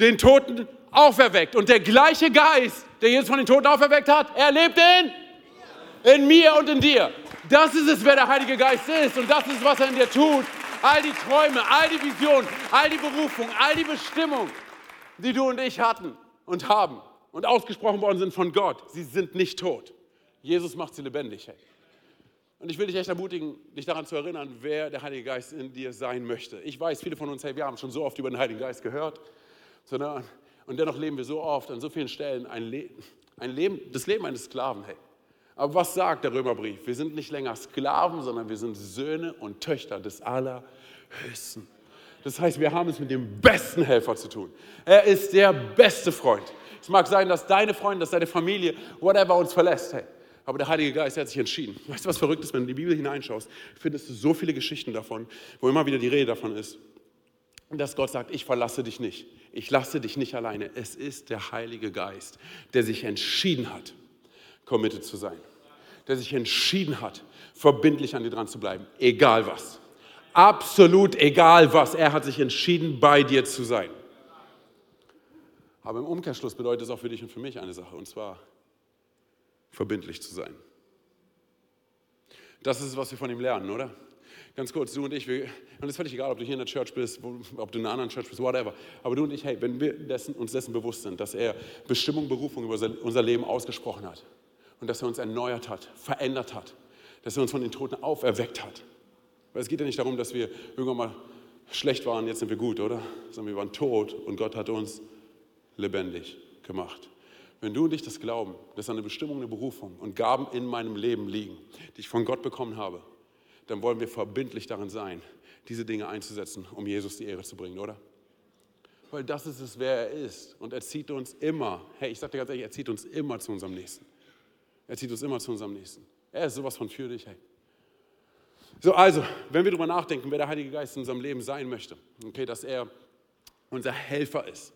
Speaker 2: den Toten auferweckt. Und der gleiche Geist, der Jesus von den Toten auferweckt hat, er lebt in, in mir und in dir. Das ist es, wer der Heilige Geist ist. Und das ist, was er in dir tut. All die Träume, all die Visionen, all die Berufung, all die Bestimmung, die du und ich hatten und haben und ausgesprochen worden sind von Gott, sie sind nicht tot. Jesus macht sie lebendig. Hey. Und ich will dich echt ermutigen, dich daran zu erinnern, wer der Heilige Geist in dir sein möchte. Ich weiß, viele von uns, hey, wir haben schon so oft über den Heiligen Geist gehört. Sondern, und dennoch leben wir so oft an so vielen Stellen ein, Le ein Leben, das Leben eines Sklaven. Hey. Aber was sagt der Römerbrief? Wir sind nicht länger Sklaven, sondern wir sind Söhne und Töchter des Allerhöchsten. Das heißt, wir haben es mit dem besten Helfer zu tun. Er ist der beste Freund. Es mag sein, dass deine Freunde, dass deine Familie, whatever uns verlässt. Hey. Aber der Heilige Geist hat sich entschieden. Weißt du, was verrückt ist, wenn du in die Bibel hineinschaust, findest du so viele Geschichten davon, wo immer wieder die Rede davon ist, dass Gott sagt, ich verlasse dich nicht. Ich lasse dich nicht alleine. Es ist der Heilige Geist, der sich entschieden hat, committed zu sein. Der sich entschieden hat, verbindlich an dir dran zu bleiben, egal was. Absolut egal was. Er hat sich entschieden, bei dir zu sein. Aber im Umkehrschluss bedeutet es auch für dich und für mich eine Sache, und zwar, verbindlich zu sein. Das ist, was wir von ihm lernen, oder? Ganz kurz, du und ich, wir, und es ist völlig egal, ob du hier in der Church bist, ob du in einer anderen Church bist, whatever. Aber du und ich, hey, wenn wir dessen, uns dessen bewusst sind, dass er Bestimmung, Berufung über unser Leben ausgesprochen hat und dass er uns erneuert hat, verändert hat, dass er uns von den Toten auferweckt hat. Weil es geht ja nicht darum, dass wir irgendwann mal schlecht waren, jetzt sind wir gut, oder? Sondern wir waren tot und Gott hat uns lebendig gemacht. Wenn du und ich das glauben, dass eine Bestimmung, eine Berufung und Gaben in meinem Leben liegen, die ich von Gott bekommen habe, dann wollen wir verbindlich darin sein, diese Dinge einzusetzen, um Jesus die Ehre zu bringen, oder? Weil das ist es, wer er ist. Und er zieht uns immer, hey, ich sage dir ganz ehrlich, er zieht uns immer zu unserem Nächsten. Er zieht uns immer zu unserem Nächsten. Er ist sowas von für dich, hey. So, also, wenn wir darüber nachdenken, wer der Heilige Geist in unserem Leben sein möchte, okay, dass er unser Helfer ist,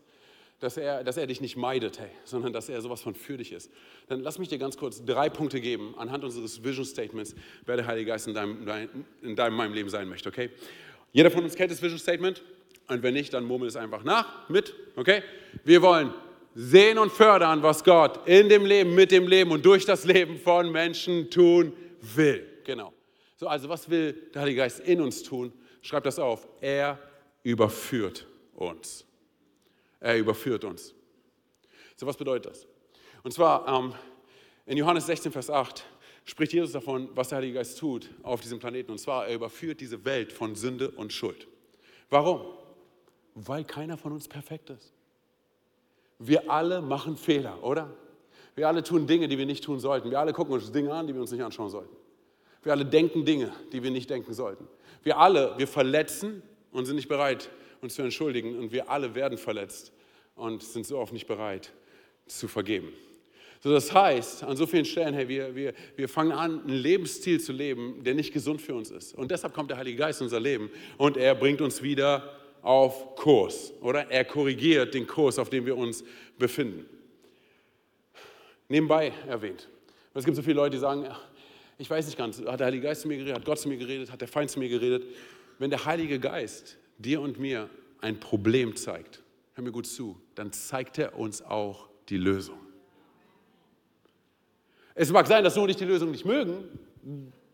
Speaker 2: dass er, dass er dich nicht meidet, hey, sondern dass er sowas von für dich ist, dann lass mich dir ganz kurz drei Punkte geben anhand unseres Vision Statements, wer der Heilige Geist in deinem, in deinem meinem Leben sein möchte, okay? Jeder von uns kennt das Vision Statement und wenn nicht, dann murmel es einfach nach mit, okay? Wir wollen sehen und fördern, was Gott in dem Leben, mit dem Leben und durch das Leben von Menschen tun will. Genau. So, also was will der Heilige Geist in uns tun? Schreib das auf. Er überführt uns. Er überführt uns. So, was bedeutet das? Und zwar ähm, in Johannes 16, Vers 8 spricht Jesus davon, was der Heilige Geist tut auf diesem Planeten. Und zwar, er überführt diese Welt von Sünde und Schuld. Warum? Weil keiner von uns perfekt ist. Wir alle machen Fehler, oder? Wir alle tun Dinge, die wir nicht tun sollten. Wir alle gucken uns Dinge an, die wir uns nicht anschauen sollten. Wir alle denken Dinge, die wir nicht denken sollten. Wir alle, wir verletzen und sind nicht bereit, uns zu entschuldigen. Und wir alle werden verletzt und sind so oft nicht bereit zu vergeben. So, das heißt, an so vielen Stellen, hey, wir, wir, wir fangen an, einen Lebensstil zu leben, der nicht gesund für uns ist. Und deshalb kommt der Heilige Geist in unser Leben und er bringt uns wieder auf Kurs, oder? Er korrigiert den Kurs, auf dem wir uns befinden. Nebenbei erwähnt. Es gibt so viele Leute, die sagen, ich weiß nicht ganz, hat der Heilige Geist zu mir geredet, hat Gott zu mir geredet, hat der Feind zu mir geredet. Wenn der Heilige Geist dir und mir ein Problem zeigt, hör mir gut zu, dann zeigt er uns auch die Lösung. Es mag sein, dass du und ich die Lösung nicht mögen,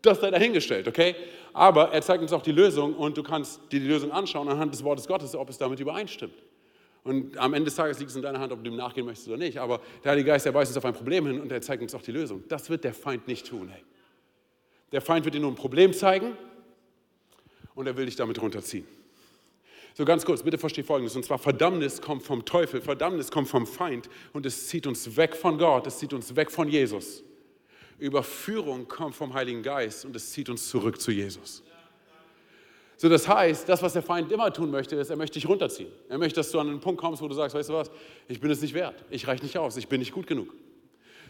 Speaker 2: das sei dahingestellt, okay? Aber er zeigt uns auch die Lösung und du kannst dir die Lösung anschauen anhand des Wortes Gottes, ob es damit übereinstimmt. Und am Ende des Tages liegt es in deiner Hand, ob du dem nachgehen möchtest oder nicht. Aber der Heilige Geist, der weist uns auf ein Problem hin und er zeigt uns auch die Lösung. Das wird der Feind nicht tun, hey. Der Feind wird dir nur ein Problem zeigen und er will dich damit runterziehen. So ganz kurz, bitte versteh Folgendes. Und zwar Verdammnis kommt vom Teufel, Verdammnis kommt vom Feind und es zieht uns weg von Gott, es zieht uns weg von Jesus. Überführung kommt vom Heiligen Geist und es zieht uns zurück zu Jesus. So, das heißt, das, was der Feind immer tun möchte, ist, er möchte dich runterziehen. Er möchte, dass du an einen Punkt kommst, wo du sagst, weißt du was, ich bin es nicht wert, ich reiche nicht aus, ich bin nicht gut genug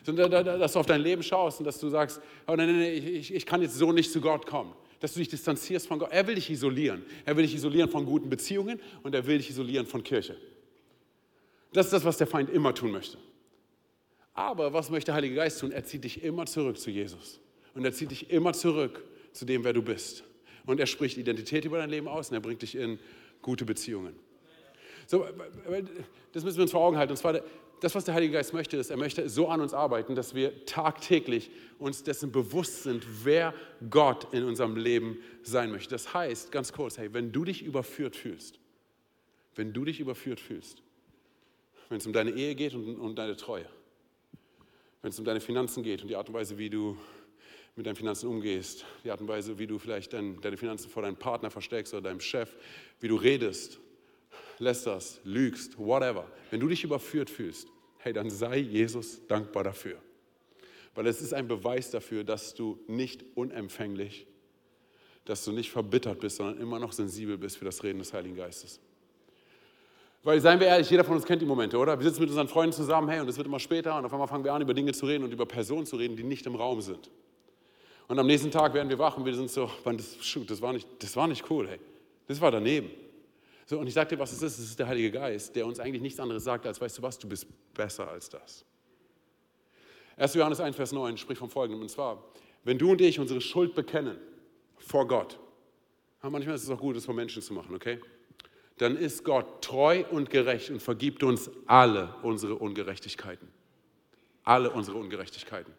Speaker 2: sondern dass du auf dein Leben schaust und dass du sagst, oh nein, nein, nein, ich, ich kann jetzt so nicht zu Gott kommen. Dass du dich distanzierst von Gott. Er will dich isolieren. Er will dich isolieren von guten Beziehungen und er will dich isolieren von Kirche. Das ist das, was der Feind immer tun möchte. Aber was möchte der Heilige Geist tun? Er zieht dich immer zurück zu Jesus. Und er zieht dich immer zurück zu dem, wer du bist. Und er spricht Identität über dein Leben aus und er bringt dich in gute Beziehungen. So, das müssen wir uns vor Augen halten. Und zwar, das, was der Heilige Geist möchte, ist, er möchte so an uns arbeiten, dass wir tagtäglich uns dessen bewusst sind, wer Gott in unserem Leben sein möchte. Das heißt, ganz kurz, hey, wenn du dich überführt fühlst, wenn du dich überführt fühlst, wenn es um deine Ehe geht und um deine Treue, wenn es um deine Finanzen geht und die Art und Weise, wie du mit deinen Finanzen umgehst, die Art und Weise, wie du vielleicht dein, deine Finanzen vor deinem Partner versteckst oder deinem Chef, wie du redest, lästerst, lügst, whatever. Wenn du dich überführt fühlst, hey, dann sei Jesus dankbar dafür. Weil es ist ein Beweis dafür, dass du nicht unempfänglich, dass du nicht verbittert bist, sondern immer noch sensibel bist für das Reden des Heiligen Geistes. Weil, seien wir ehrlich, jeder von uns kennt die Momente, oder? Wir sitzen mit unseren Freunden zusammen, hey, und es wird immer später, und auf einmal fangen wir an, über Dinge zu reden und über Personen zu reden, die nicht im Raum sind. Und am nächsten Tag werden wir wach und wir sind so, das, das, war nicht, das war nicht cool, hey. Das war daneben. So, und ich dir, was es ist. Es ist der Heilige Geist, der uns eigentlich nichts anderes sagt, als, weißt du was, du bist besser als das. 1. Johannes 1, Vers 9 spricht vom Folgenden, und zwar, wenn du und ich unsere Schuld bekennen vor Gott, manchmal ist es auch gut, das vor Menschen zu machen, okay? Dann ist Gott treu und gerecht und vergibt uns alle unsere Ungerechtigkeiten. Alle unsere Ungerechtigkeiten.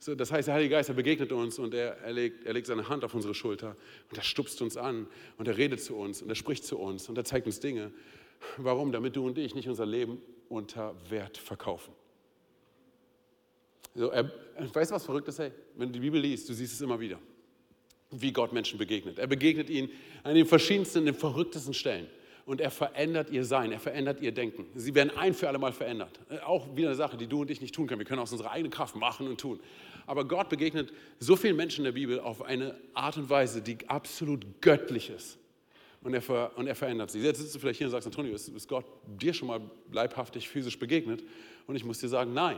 Speaker 2: So, das heißt, der Heilige Geist, er begegnet uns und er, er, legt, er legt seine Hand auf unsere Schulter und er stupst uns an und er redet zu uns und er spricht zu uns und er zeigt uns Dinge. Warum? Damit du und ich nicht unser Leben unter Wert verkaufen. So, er, weißt du, was verrückt ist? Hey, wenn du die Bibel liest, du siehst es immer wieder, wie Gott Menschen begegnet. Er begegnet ihnen an den verschiedensten, den verrücktesten Stellen. Und er verändert ihr Sein, er verändert ihr Denken. Sie werden ein für alle Mal verändert. Äh, auch wieder eine Sache, die du und ich nicht tun können. Wir können aus unserer eigenen Kraft machen und tun. Aber Gott begegnet so vielen Menschen in der Bibel auf eine Art und Weise, die absolut göttlich ist. Und er, ver, und er verändert sie. Jetzt sitzt du vielleicht hier und sagst, Antonio, ist, ist Gott dir schon mal leibhaftig, physisch begegnet? Und ich muss dir sagen, nein.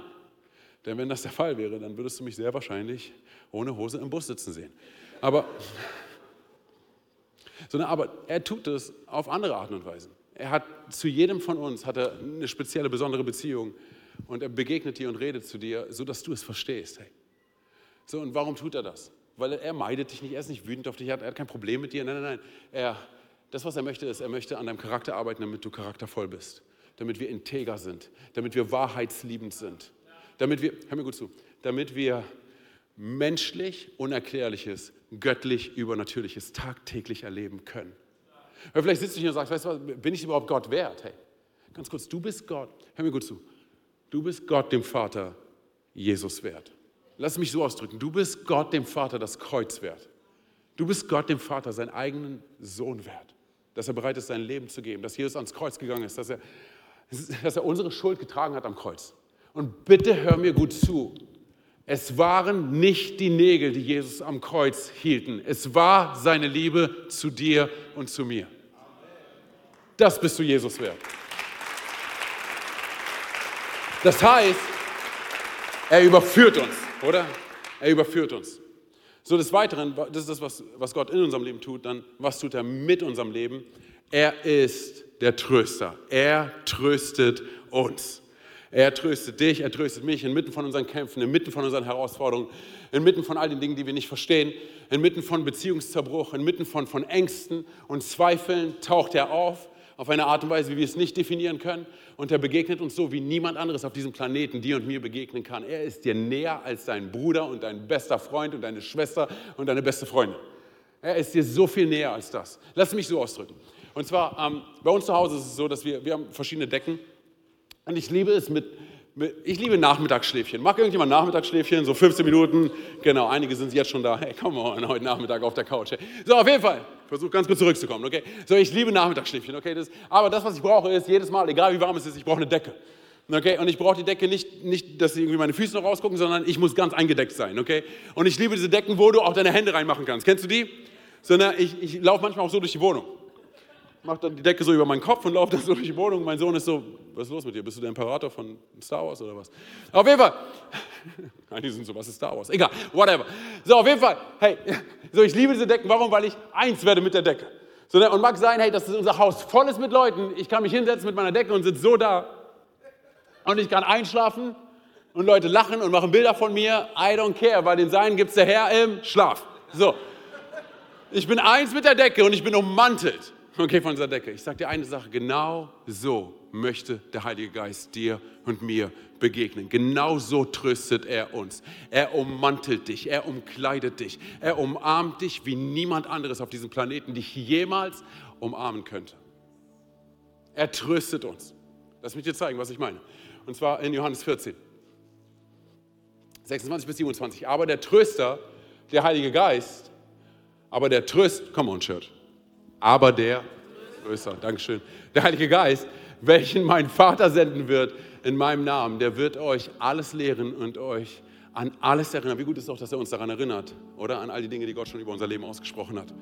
Speaker 2: Denn wenn das der Fall wäre, dann würdest du mich sehr wahrscheinlich ohne Hose im Bus sitzen sehen. Aber, sondern, aber er tut es auf andere Arten und Weisen. Er hat zu jedem von uns hat er eine spezielle, besondere Beziehung und er begegnet dir und redet zu dir, sodass du es verstehst. Hey. So, und warum tut er das? Weil er, meidet dich nicht, er ist nicht wütend auf dich, er hat, er hat kein Problem mit dir. Nein, nein, nein. Er, das, was er möchte, ist, er möchte an deinem Charakter arbeiten, damit du charaktervoll bist, damit wir integer sind, damit wir wahrheitsliebend sind, damit wir, hör mir gut zu, damit wir menschlich Unerklärliches, göttlich Übernatürliches tagtäglich erleben können. Weil vielleicht sitzt du hier und sagst, weißt du was, bin ich überhaupt Gott wert? Hey, ganz kurz, du bist Gott, hör mir gut zu, du bist Gott, dem Vater, Jesus wert. Lass mich so ausdrücken, du bist Gott, dem Vater, das Kreuz wert. Du bist Gott, dem Vater, seinen eigenen Sohn wert. Dass er bereit ist, sein Leben zu geben, dass Jesus ans Kreuz gegangen ist, dass er, dass er unsere Schuld getragen hat am Kreuz. Und bitte hör mir gut zu. Es waren nicht die Nägel, die Jesus am Kreuz hielten. Es war seine Liebe zu dir und zu mir. Das bist du Jesus wert. Das heißt, er überführt uns, oder? Er überführt uns. So des Weiteren, das ist das, was, was Gott in unserem Leben tut, dann was tut er mit unserem Leben? Er ist der Tröster. Er tröstet uns. Er tröstet dich, er tröstet mich inmitten von unseren Kämpfen, inmitten von unseren Herausforderungen, inmitten von all den Dingen, die wir nicht verstehen, inmitten von Beziehungszerbruch, inmitten von, von Ängsten und Zweifeln taucht er auf, auf eine Art und Weise, wie wir es nicht definieren können. Und er begegnet uns so, wie niemand anderes auf diesem Planeten dir und mir begegnen kann. Er ist dir näher als dein Bruder und dein bester Freund und deine Schwester und deine beste Freundin. Er ist dir so viel näher als das. Lass mich so ausdrücken. Und zwar, ähm, bei uns zu Hause ist es so, dass wir, wir haben verschiedene Decken und ich liebe es mit, mit ich liebe Nachmittagsschläfchen. Mag irgendjemand Nachmittagsschläfchen? So 15 Minuten? Genau, einige sind jetzt schon da. Hey, komm mal heute Nachmittag auf der Couch. So, auf jeden Fall. Versuch ganz kurz zurückzukommen, okay? So, ich liebe Nachmittagsschläfchen, okay? Das, aber das, was ich brauche, ist jedes Mal, egal wie warm es ist, ich brauche eine Decke. Okay, und ich brauche die Decke nicht, nicht, dass irgendwie meine Füße noch rausgucken, sondern ich muss ganz eingedeckt sein, okay? Und ich liebe diese Decken, wo du auch deine Hände reinmachen kannst. Kennst du die? Sondern ich, ich laufe manchmal auch so durch die Wohnung mache dann die Decke so über meinen Kopf und laufe dann so durch die Wohnung. Mein Sohn ist so, was ist los mit dir? Bist du der Imperator von Star Wars oder was? Auf jeden Fall. Nein, die sind so, was ist Star Wars? Egal, whatever. So, auf jeden Fall. Hey, so ich liebe diese Decken. Warum? Weil ich eins werde mit der Decke. So, ne, und mag sein, hey, dass unser Haus voll ist mit Leuten. Ich kann mich hinsetzen mit meiner Decke und sitze so da. Und ich kann einschlafen und Leute lachen und machen Bilder von mir. I don't care, weil den Seinen gibt es der Herr im Schlaf. So. Ich bin eins mit der Decke und ich bin ummantelt. Okay, von dieser Decke. Ich sage dir eine Sache, genau so möchte der Heilige Geist dir und mir begegnen. Genau so tröstet er uns. Er ummantelt dich, er umkleidet dich, er umarmt dich, wie niemand anderes auf diesem Planeten dich jemals umarmen könnte. Er tröstet uns. Lass mich dir zeigen, was ich meine. Und zwar in Johannes 14, 26 bis 27. Aber der Tröster, der Heilige Geist, aber der Tröst, come on, Church aber der größer, Dankeschön, der Heilige Geist, welchen mein Vater senden wird in meinem Namen, der wird euch alles lehren und euch an alles erinnern. Wie gut ist auch, dass er uns daran erinnert, oder? An all die Dinge, die Gott schon über unser Leben ausgesprochen hat.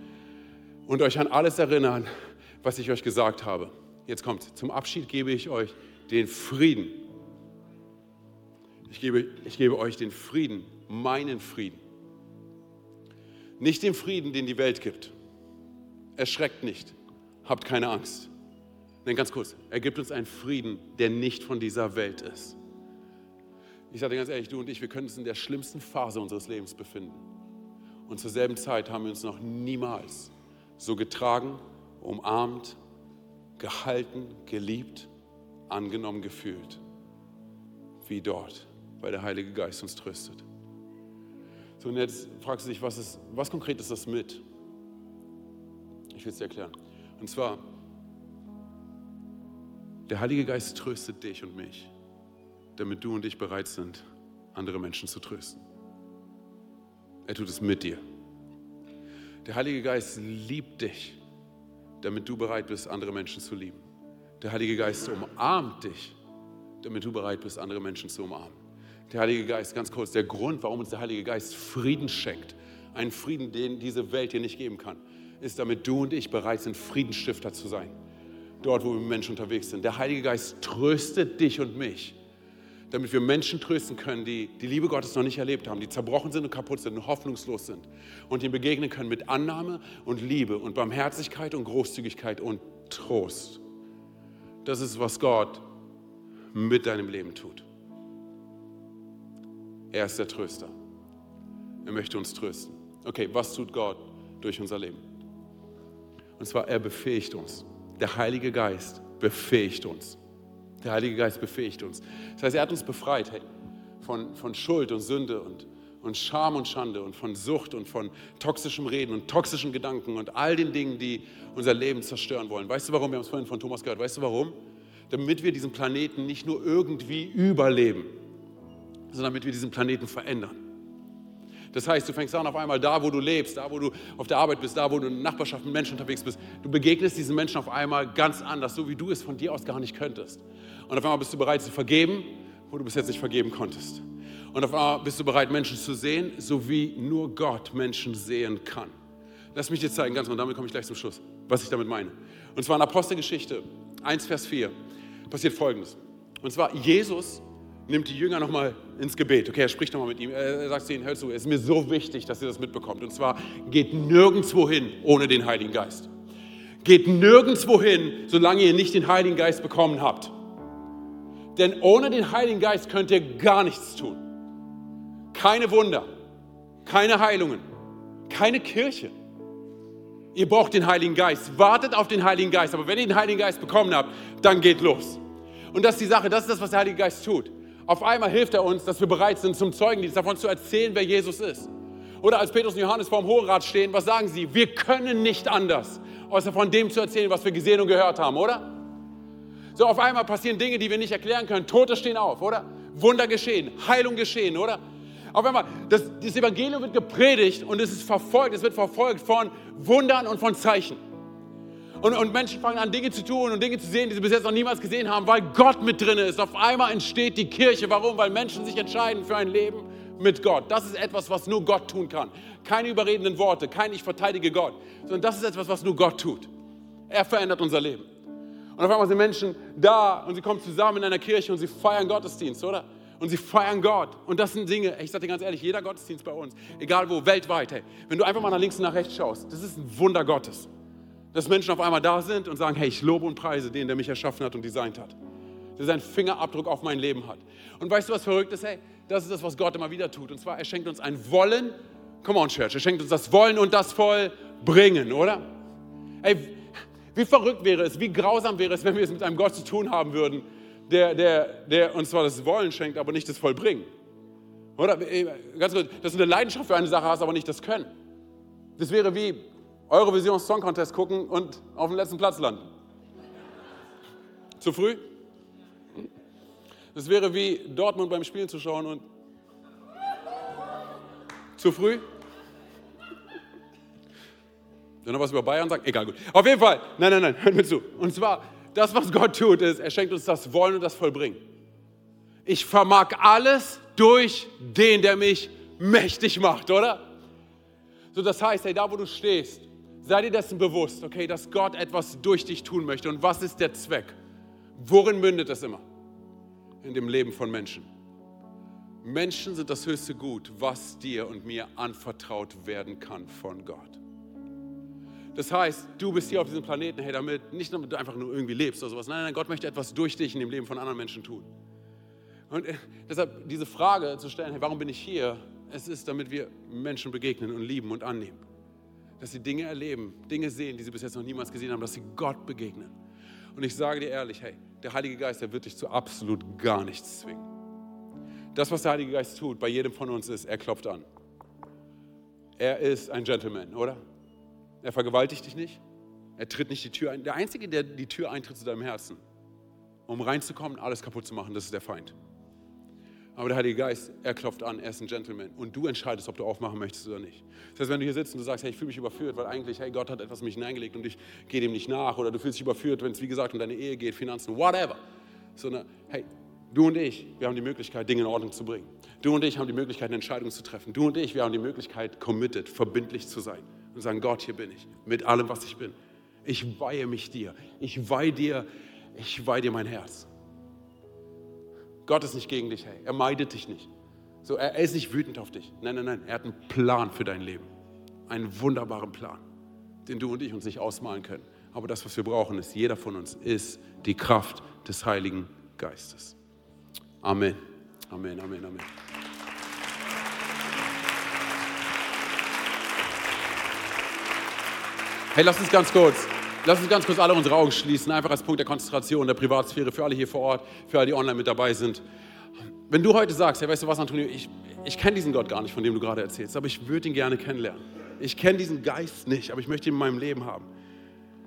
Speaker 2: Und euch an alles erinnern, was ich euch gesagt habe. Jetzt kommt, zum Abschied gebe ich euch den Frieden. Ich gebe, ich gebe euch den Frieden, meinen Frieden. Nicht den Frieden, den die Welt gibt erschreckt nicht, habt keine Angst. Denn ganz kurz, er gibt uns einen Frieden, der nicht von dieser Welt ist. Ich sage dir ganz ehrlich, du und ich, wir können uns in der schlimmsten Phase unseres Lebens befinden. Und zur selben Zeit haben wir uns noch niemals so getragen, umarmt, gehalten, geliebt, angenommen gefühlt, wie dort, weil der Heilige Geist uns tröstet. So, und jetzt fragst du dich, was, ist, was konkret ist das mit? Ich will es dir erklären. Und zwar, der Heilige Geist tröstet dich und mich, damit du und ich bereit sind, andere Menschen zu trösten. Er tut es mit dir. Der Heilige Geist liebt dich, damit du bereit bist, andere Menschen zu lieben. Der Heilige Geist umarmt dich, damit du bereit bist, andere Menschen zu umarmen. Der Heilige Geist, ganz kurz, der Grund, warum uns der Heilige Geist Frieden schenkt, einen Frieden, den diese Welt dir nicht geben kann, ist, damit du und ich bereit sind, Friedensstifter zu sein. Dort, wo wir Menschen unterwegs sind. Der Heilige Geist tröstet dich und mich, damit wir Menschen trösten können, die die Liebe Gottes noch nicht erlebt haben, die zerbrochen sind und kaputt sind und hoffnungslos sind. Und ihnen begegnen können mit Annahme und Liebe und Barmherzigkeit und Großzügigkeit und Trost. Das ist, was Gott mit deinem Leben tut. Er ist der Tröster. Er möchte uns trösten. Okay, was tut Gott durch unser Leben? Und zwar, er befähigt uns. Der Heilige Geist befähigt uns. Der Heilige Geist befähigt uns. Das heißt, er hat uns befreit hey, von, von Schuld und Sünde und, und Scham und Schande und von Sucht und von toxischem Reden und toxischen Gedanken und all den Dingen, die unser Leben zerstören wollen. Weißt du warum? Wir haben es vorhin von Thomas gehört. Weißt du warum? Damit wir diesen Planeten nicht nur irgendwie überleben, sondern damit wir diesen Planeten verändern. Das heißt, du fängst an auf einmal da, wo du lebst, da, wo du auf der Arbeit bist, da, wo du in der Nachbarschaft mit Menschen unterwegs bist. Du begegnest diesen Menschen auf einmal ganz anders, so wie du es von dir aus gar nicht könntest. Und auf einmal bist du bereit zu vergeben, wo du bis jetzt nicht vergeben konntest. Und auf einmal bist du bereit, Menschen zu sehen, so wie nur Gott Menschen sehen kann. Lass mich dir zeigen, ganz und damit komme ich gleich zum Schluss, was ich damit meine. Und zwar in Apostelgeschichte 1, Vers 4 passiert Folgendes. Und zwar, Jesus nimmt die Jünger nochmal ins Gebet. Okay, er spricht nochmal mit ihm. Er sagt zu ihnen, hör zu, es ist mir so wichtig, dass ihr das mitbekommt. Und zwar, geht nirgendwo hin ohne den Heiligen Geist. Geht nirgendwo hin, solange ihr nicht den Heiligen Geist bekommen habt. Denn ohne den Heiligen Geist könnt ihr gar nichts tun. Keine Wunder, keine Heilungen, keine Kirche. Ihr braucht den Heiligen Geist. Wartet auf den Heiligen Geist. Aber wenn ihr den Heiligen Geist bekommen habt, dann geht los. Und das ist die Sache, das ist das, was der Heilige Geist tut. Auf einmal hilft er uns, dass wir bereit sind, zum Zeugendienst davon zu erzählen, wer Jesus ist. Oder als Petrus und Johannes vor dem Hohenrat stehen, was sagen sie? Wir können nicht anders, außer von dem zu erzählen, was wir gesehen und gehört haben, oder? So auf einmal passieren Dinge, die wir nicht erklären können. Tote stehen auf, oder? Wunder geschehen, Heilung geschehen, oder? Auf einmal, das, das Evangelium wird gepredigt und es ist verfolgt, es wird verfolgt von Wundern und von Zeichen. Und, und, Menschen fangen an, Dinge zu tun und Dinge zu sehen, die sie bis jetzt noch niemals gesehen haben, weil Gott mit drin ist. Auf einmal entsteht die Kirche. Warum? Weil Menschen sich entscheiden für ein Leben mit Gott. Das ist etwas, was nur Gott tun kann. Keine überredenden Worte, kein Ich verteidige Gott, sondern das ist etwas, was nur Gott tut. Er verändert unser Leben. Und auf einmal sind Menschen da und sie kommen zusammen in einer Kirche und sie feiern Gottesdienst, oder? Und sie feiern Gott. Und das sind Dinge, ich sage dir ganz ehrlich, jeder Gottesdienst bei uns, egal wo, weltweit, hey, wenn du einfach mal nach links und nach rechts schaust, das ist ein Wunder Gottes dass Menschen auf einmal da sind und sagen, hey, ich lobe und preise den, der mich erschaffen hat und designt hat. Der seinen Fingerabdruck auf mein Leben hat. Und weißt du, was verrückt ist? Hey, das ist das, was Gott immer wieder tut. Und zwar, er schenkt uns ein Wollen. Come on, Church. Er schenkt uns das Wollen und das Vollbringen, oder? Hey, wie verrückt wäre es, wie grausam wäre es, wenn wir es mit einem Gott zu tun haben würden, der, der, der uns zwar das Wollen schenkt, aber nicht das Vollbringen. Oder? Ganz kurz, dass du eine Leidenschaft für eine Sache hast, aber nicht das Können. Das wäre wie, Eurovision Song Contest gucken und auf dem letzten Platz landen. Zu früh? Das wäre wie Dortmund beim Spielen zu schauen und zu früh? Soll noch was über Bayern sagen? Egal, gut. Auf jeden Fall, nein, nein, nein, hört mir zu. Und zwar, das, was Gott tut, ist, er schenkt uns das Wollen und das Vollbringen. Ich vermag alles durch den, der mich mächtig macht, oder? So, das heißt, hey, da wo du stehst, Sei dir dessen bewusst, okay, dass Gott etwas durch dich tun möchte. Und was ist der Zweck? Worin mündet es immer? In dem Leben von Menschen. Menschen sind das höchste Gut, was dir und mir anvertraut werden kann von Gott. Das heißt, du bist hier auf diesem Planeten, hey, damit, nicht damit du einfach nur irgendwie lebst oder sowas. Nein, nein, Gott möchte etwas durch dich in dem Leben von anderen Menschen tun. Und äh, deshalb diese Frage zu stellen, hey, warum bin ich hier? Es ist, damit wir Menschen begegnen und lieben und annehmen dass sie Dinge erleben, Dinge sehen, die sie bis jetzt noch niemals gesehen haben, dass sie Gott begegnen. Und ich sage dir ehrlich, hey, der Heilige Geist, der wird dich zu absolut gar nichts zwingen. Das, was der Heilige Geist tut, bei jedem von uns ist, er klopft an. Er ist ein Gentleman, oder? Er vergewaltigt dich nicht. Er tritt nicht die Tür ein. Der Einzige, der die Tür eintritt zu deinem Herzen, um reinzukommen, alles kaputt zu machen, das ist der Feind. Aber der Heilige Geist, er klopft an, er ist ein Gentleman. Und du entscheidest, ob du aufmachen möchtest oder nicht. Das heißt, wenn du hier sitzt und du sagst, hey, ich fühle mich überführt, weil eigentlich, hey, Gott hat etwas in mich hineingelegt und ich gehe dem nicht nach. Oder du fühlst dich überführt, wenn es, wie gesagt, um deine Ehe geht, Finanzen, whatever. Sondern, hey, du und ich, wir haben die Möglichkeit, Dinge in Ordnung zu bringen. Du und ich haben die Möglichkeit, eine Entscheidung zu treffen. Du und ich, wir haben die Möglichkeit, committed, verbindlich zu sein. Und sagen, Gott, hier bin ich, mit allem, was ich bin. Ich weihe mich dir. Ich weihe dir, ich weihe dir mein Herz. Gott ist nicht gegen dich, hey. Er meidet dich nicht. So, er, er ist nicht wütend auf dich. Nein, nein, nein. Er hat einen Plan für dein Leben. Einen wunderbaren Plan, den du und ich uns nicht ausmalen können. Aber das, was wir brauchen, ist, jeder von uns ist die Kraft des Heiligen Geistes. Amen. Amen, Amen, Amen. Hey, lass uns ganz kurz Lass uns ganz kurz alle unsere Augen schließen, einfach als Punkt der Konzentration, der Privatsphäre für alle hier vor Ort, für alle, die online mit dabei sind. Wenn du heute sagst, hey, weißt du was, Antonio, ich, ich kenne diesen Gott gar nicht, von dem du gerade erzählst, aber ich würde ihn gerne kennenlernen. Ich kenne diesen Geist nicht, aber ich möchte ihn in meinem Leben haben.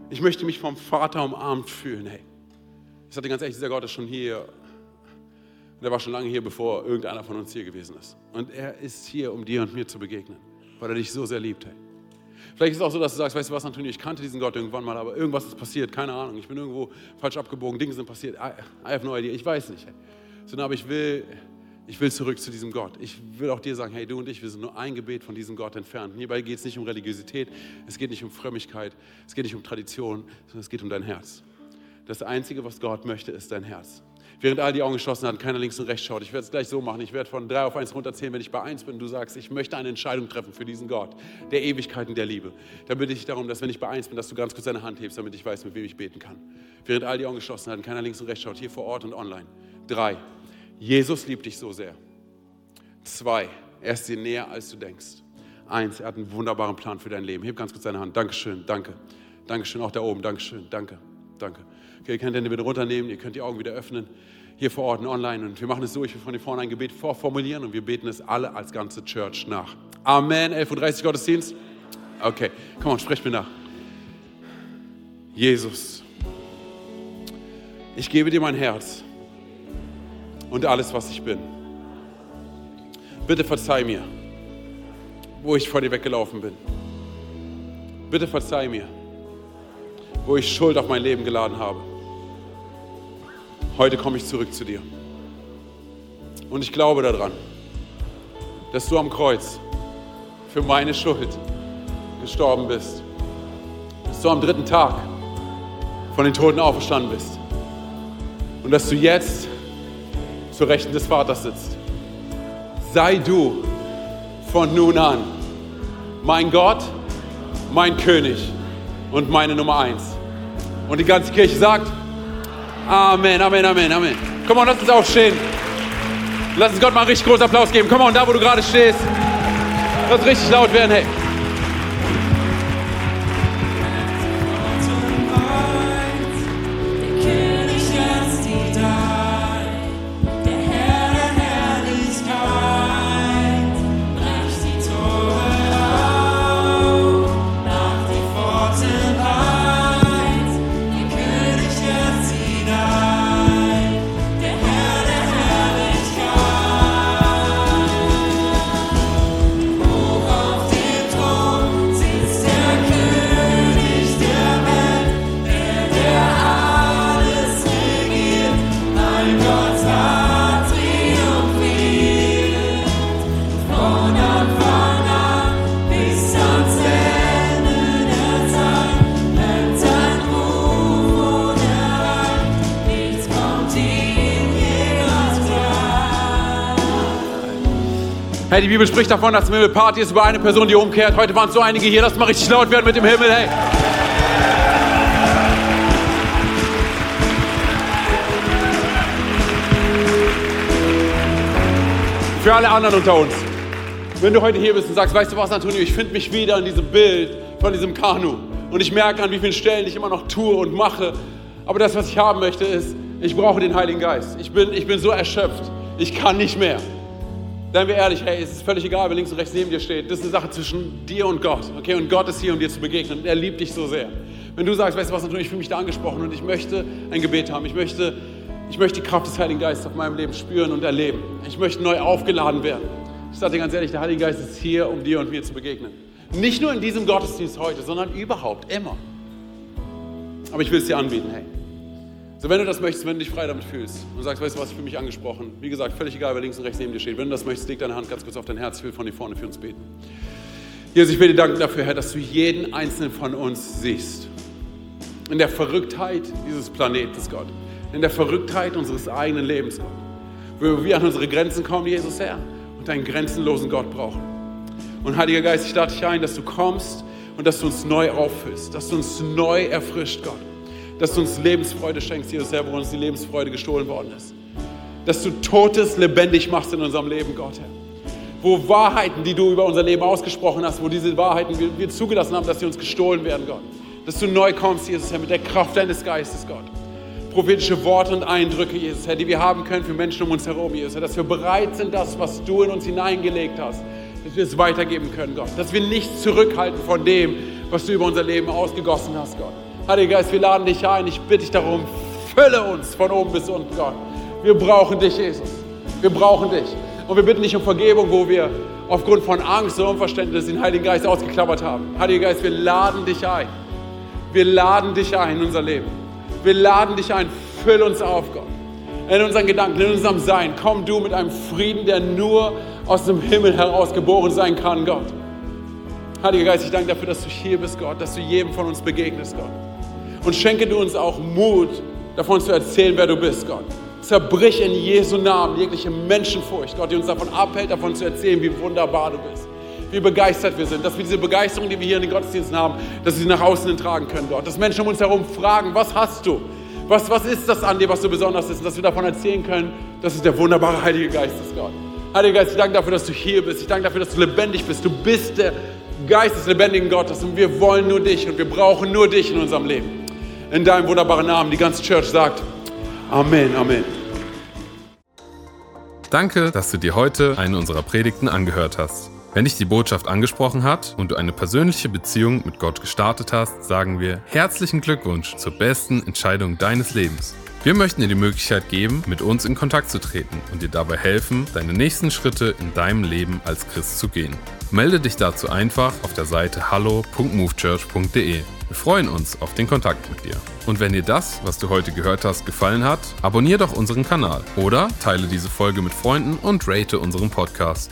Speaker 2: Ich möchte mich vom Vater umarmt fühlen. Hey, ich sage dir ganz ehrlich, dieser Gott ist schon hier. Und er war schon lange hier, bevor irgendeiner von uns hier gewesen ist. Und er ist hier, um dir und mir zu begegnen, weil er dich so sehr liebt. Hey. Vielleicht ist es auch so, dass du sagst, weißt du was, Antonio, ich kannte diesen Gott irgendwann mal, aber irgendwas ist passiert, keine Ahnung. Ich bin irgendwo falsch abgebogen, Dinge sind passiert. I, have no idea, ich weiß nicht. Sondern aber ich will, ich will zurück zu diesem Gott. Ich will auch dir sagen, hey, du und ich, wir sind nur ein Gebet von diesem Gott entfernt. Hierbei geht es nicht um Religiosität, es geht nicht um Frömmigkeit, es geht nicht um Tradition, sondern es geht um dein Herz. Das Einzige, was Gott möchte, ist dein Herz. Während all die Augen geschlossen hatten, keiner links und rechts schaut. Ich werde es gleich so machen. Ich werde von drei auf eins runterzählen, wenn ich bei eins bin. Du sagst, ich möchte eine Entscheidung treffen für diesen Gott, der Ewigkeit und der Liebe. Dann bitte ich darum, dass wenn ich bei eins bin, dass du ganz kurz deine Hand hebst, damit ich weiß, mit wem ich beten kann. Während all die Augen geschlossen hatten, keiner links und rechts schaut, hier vor Ort und online. Drei, Jesus liebt dich so sehr. Zwei, er ist dir näher, als du denkst. Eins, er hat einen wunderbaren Plan für dein Leben. Heb ganz kurz deine Hand. Dankeschön, danke. Dankeschön, auch da oben. Dankeschön, danke, danke. Okay, ihr könnt die Hände wieder runternehmen, ihr könnt die Augen wieder öffnen, hier vor Ort und online. Und wir machen es so, ich will von hier vorne ein Gebet vorformulieren und wir beten es alle als ganze Church nach. Amen, 11.30 Uhr Gottesdienst. Okay, komm on, sprecht mir nach. Jesus, ich gebe dir mein Herz und alles, was ich bin. Bitte verzeih mir, wo ich vor dir weggelaufen bin. Bitte verzeih mir, wo ich Schuld auf mein Leben geladen habe. Heute komme ich zurück zu dir. Und ich glaube daran, dass du am Kreuz für meine Schuld gestorben bist. Dass du am dritten Tag von den Toten auferstanden bist. Und dass du jetzt zur Rechten des Vaters sitzt. Sei du von nun an mein Gott, mein König und meine Nummer eins. Und die ganze Kirche sagt, Amen, Amen, Amen, Amen. Komm on, lass uns aufstehen. Lass uns Gott mal einen richtig großen Applaus geben. Komm on, da wo du gerade stehst. Lass richtig laut werden, hey. Hey, die Bibel spricht davon, dass im Himmel Party ist über eine Person, die umkehrt. Heute waren es so einige hier. Lass mal richtig laut werden mit dem Himmel, hey. Für alle anderen unter uns. Wenn du heute hier bist und sagst, weißt du was, Antonio, ich finde mich wieder in diesem Bild von diesem Kanu. Und ich merke, an wie vielen Stellen ich immer noch tue und mache. Aber das, was ich haben möchte, ist, ich brauche den Heiligen Geist. Ich bin, ich bin so erschöpft. Ich kann nicht mehr. Seien wir ehrlich, hey, es ist völlig egal, wer links und rechts neben dir steht. Das ist eine Sache zwischen dir und Gott. Okay, und Gott ist hier, um dir zu begegnen. Und er liebt dich so sehr. Wenn du sagst, weißt du was, natürlich, ich fühle mich da angesprochen und ich möchte ein Gebet haben. Ich möchte, Ich möchte die Kraft des Heiligen Geistes auf meinem Leben spüren und erleben. Ich möchte neu aufgeladen werden. Ich sage dir ganz ehrlich, der Heilige Geist ist hier, um dir und mir zu begegnen. Nicht nur in diesem Gottesdienst heute, sondern überhaupt, immer. Aber ich will es dir anbieten, hey. So, wenn du das möchtest, wenn du dich frei damit fühlst und sagst, weißt du was, für mich angesprochen. Wie gesagt, völlig egal, wer links und rechts neben dir steht. Wenn du das möchtest, leg deine Hand ganz kurz auf dein Herz. Ich will von dir vorne für uns beten. Jesus, ich will dir danken dafür, Herr, dass du jeden einzelnen von uns siehst. In der Verrücktheit dieses Planetes, Gott. In der Verrücktheit unseres eigenen Lebens, Gott. Wo wir an unsere Grenzen kommen, Jesus, Herr, und einen grenzenlosen Gott brauchen. Und Heiliger Geist, ich lade dich ein, dass du kommst und dass du uns neu auffüllst, dass du uns neu erfrischt, Gott. Dass du uns Lebensfreude schenkst, Jesus Herr, wo uns die Lebensfreude gestohlen worden ist. Dass du Totes lebendig machst in unserem Leben, Gott, Herr. Wo Wahrheiten, die du über unser Leben ausgesprochen hast, wo diese Wahrheiten wir, wir zugelassen haben, dass sie uns gestohlen werden, Gott. Dass du neu kommst, Jesus Herr, mit der Kraft deines Geistes, Gott prophetische Worte und Eindrücke, Jesus, Herr, die wir haben können für Menschen um uns herum, Jesus, Herr, dass wir bereit sind, das, was du in uns hineingelegt hast, dass wir es weitergeben können, Gott. Dass wir nichts zurückhalten von dem, was du über unser Leben ausgegossen hast, Gott. Heiliger Geist, wir laden dich ein. Ich bitte dich darum, fülle uns von oben bis unten, Gott. Wir brauchen dich, Jesus. Wir brauchen dich. Und wir bitten dich um Vergebung, wo wir aufgrund von Angst und Unverständnis den Heiligen Geist ausgeklammert haben. Heiliger Geist, wir laden dich ein. Wir laden dich ein in unser Leben. Wir laden dich ein. Füll uns auf, Gott. In unseren Gedanken, in unserem Sein. Komm du mit einem Frieden, der nur aus dem Himmel heraus geboren sein kann, Gott. Heiliger Geist, ich danke dafür, dass du hier bist, Gott, dass du jedem von uns begegnest, Gott. Und schenke du uns auch Mut, davon zu erzählen, wer du bist, Gott. Zerbrich in Jesu Namen jegliche Menschenfurcht, Gott, die uns davon abhält, davon zu erzählen, wie wunderbar du bist. Wie begeistert wir sind, dass wir diese Begeisterung, die wir hier in den Gottesdiensten haben, dass wir sie nach außen tragen können, Gott. Dass Menschen um uns herum fragen, was hast du? Was, was ist das an dir, was so besonders ist? Und dass wir davon erzählen können, das ist der wunderbare Heilige Geist des Gott. Heiliger Geist, ich danke dafür, dass du hier bist. Ich danke dafür, dass du lebendig bist. Du bist der Geist des lebendigen Gottes und wir wollen nur dich und wir brauchen nur dich in unserem Leben. In deinem wunderbaren Namen. Die ganze Church sagt Amen, Amen.
Speaker 1: Danke, dass du dir heute eine unserer Predigten angehört hast. Wenn dich die Botschaft angesprochen hat und du eine persönliche Beziehung mit Gott gestartet hast, sagen wir herzlichen Glückwunsch zur besten Entscheidung deines Lebens. Wir möchten dir die Möglichkeit geben, mit uns in Kontakt zu treten und dir dabei helfen, deine nächsten Schritte in deinem Leben als Christ zu gehen. Melde dich dazu einfach auf der Seite hallo.movechurch.de. Wir freuen uns auf den Kontakt mit dir. Und wenn dir das, was du heute gehört hast, gefallen hat, abonniere doch unseren Kanal oder teile diese Folge mit Freunden und rate unseren Podcast.